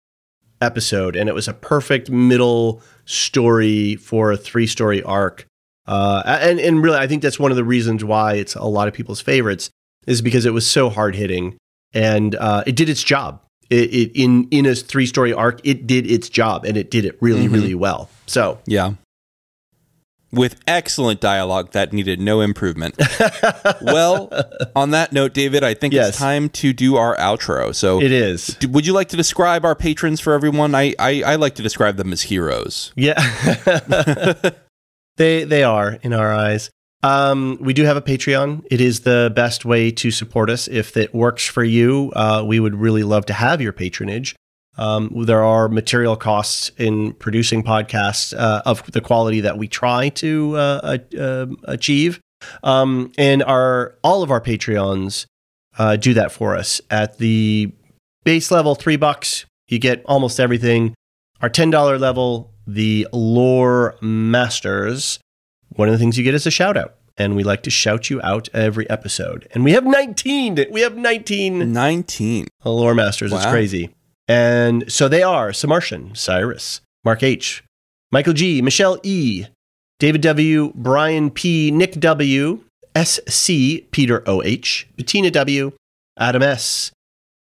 episode. And it was a perfect middle story for a three story arc. Uh, and, and really, I think that's one of the reasons why it's a lot of people's favorites is because it was so hard hitting and uh, it did its job. It, it in in a three story arc, it did its job and it did it really Mhm. really well. So Yeah. With excellent dialogue that needed no improvement. [LAUGHS] well, on that note, David, I think Yes. it's time to do our outro. So, it is. d- would you like to describe our patrons for everyone? I, I, I like to describe them as heroes. Yeah, [LAUGHS] [LAUGHS] they they are in our eyes. Um, we do have a Patreon. It is the best way to support us. If it works for you, uh, we would really love to have your patronage. Um, there are material costs in producing podcasts uh, of the quality that we try to uh, um, achieve, um, and our all of our Patreons uh, do that for us. At the base level, three bucks, you get almost everything. Our ten dollar level, the Lore Masters. One of the things you get is a shout out, and we like to shout you out every episode. And we have nineteen. We have nineteen 19. Lore Masters. It's crazy. And so they are Samartian, Cyrus, Mark H, Michael G, Michelle E, David W, Brian P, Nick W, SC, Peter OH, Bettina W, Adam S,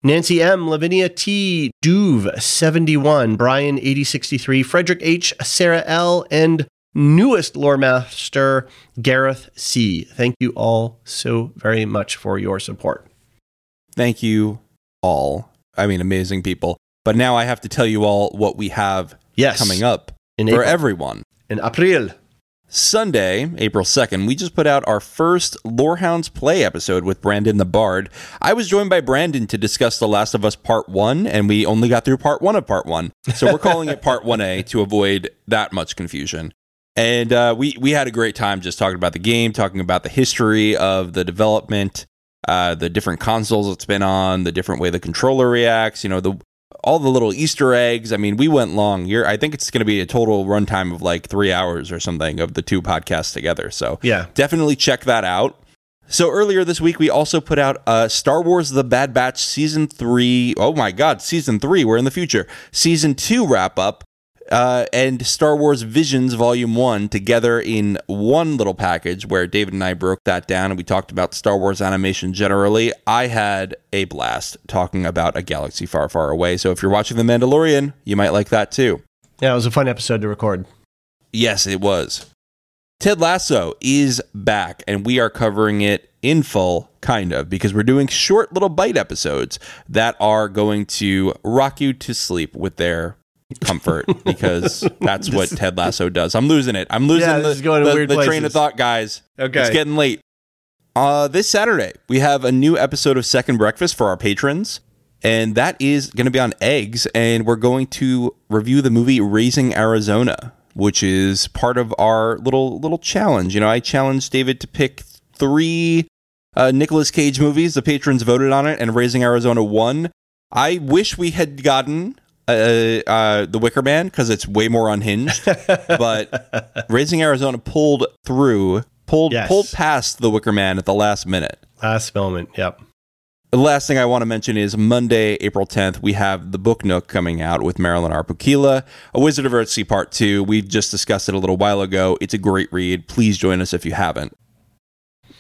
Nancy M, Lavinia T, Duve 71, Brian 8063, Frederick H, Sarah L, and newest lore master Gareth C. Thank you all so very much for your support. Thank you all. I mean, amazing people. But now I have to tell you all what we have Yes, coming up in for April. everyone. in April. Sunday, April 2nd, we just put out our first Lorehounds Play episode with Brandon the Bard. I was joined by Brandon to discuss The Last of Us Part 1, and we only got through Part 1 of Part 1. So we're calling it Part 1A to avoid that much confusion. And uh, we, we had a great time just talking about the game, talking about the history of the development, uh, the different consoles it's been on, the different way the controller reacts, you know, the all the little Easter eggs. I mean, we went long. You're, I think it's going to be a total runtime of like three hours or something of the two podcasts together. So Yeah. definitely check that out. So earlier this week, we also put out uh, Star Wars: The Bad Batch season three. Oh my God, season three. We're in the future. Season two wrap up. Uh, and Star Wars Visions Volume 1 together in one little package where David and I broke that down and we talked about Star Wars animation generally. I had a blast talking about a galaxy far, far away. So if you're watching The Mandalorian, you might like that too. Yeah, it was a fun episode to record. Yes, it was. Ted Lasso is back, and we are covering it in full, kind of, because we're doing short little bite episodes that are going to rock you to sleep with their comfort [LAUGHS] because that's what Ted Lasso does. I'm losing it. I'm losing Yeah, the, the- the train of thought, guys. Okay. It's getting late. Uh, this Saturday, we have a new episode of Second Breakfast for our patrons, and that is going to be on eggs. And we're going to review the movie Raising Arizona, which is part of our little little challenge. You know, I challenged David to pick three uh, Nicolas Cage movies. The patrons voted on it, and Raising Arizona won. I wish we had gotten uh, uh, The Wicker Man because it's way more unhinged, [LAUGHS] but Raising Arizona pulled through, pulled Yes. pulled past The Wicker Man at the last minute. Last moment. Yep. The last thing I want to mention is Monday, April 10th, we have the Book Nook coming out with Marilyn R. Pukila, A Wizard of Earthsea Part 2. We've just discussed it a little while ago. It's a great read. Please join us if you haven't.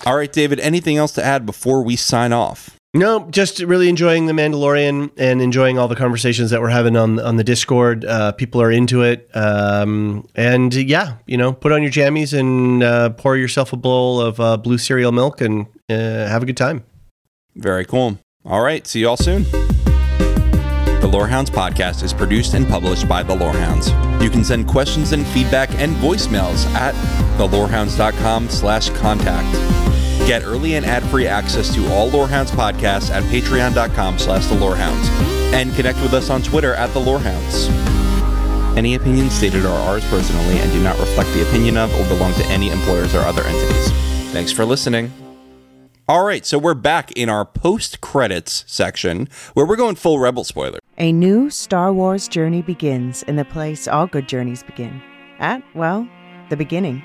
All right, David, anything else to add before we sign off? No, just really enjoying the Mandalorian and enjoying all the conversations that we're having on on the Discord. Uh, people are into it, um, and yeah, you know, put on your jammies and uh, pour yourself a bowl of uh, blue cereal milk and uh, have a good time. Very cool. All right, see you all soon. The Lorehounds podcast is produced and published by The Lorehounds. You can send questions and feedback and voicemails at thelorehounds.com slash contact. Get early and ad-free access to all Lorehounds podcasts at patreon.com slash the Lorehounds. And connect with us on Twitter at the Lorehounds. Any opinions stated are ours personally and do not reflect the opinion of or belong to any employers or other entities. Thanks for listening. All right, so we're back in our post credits section where we're going full Rebel spoiler. A new Star Wars journey begins in the place all good journeys begin. At, well, the beginning.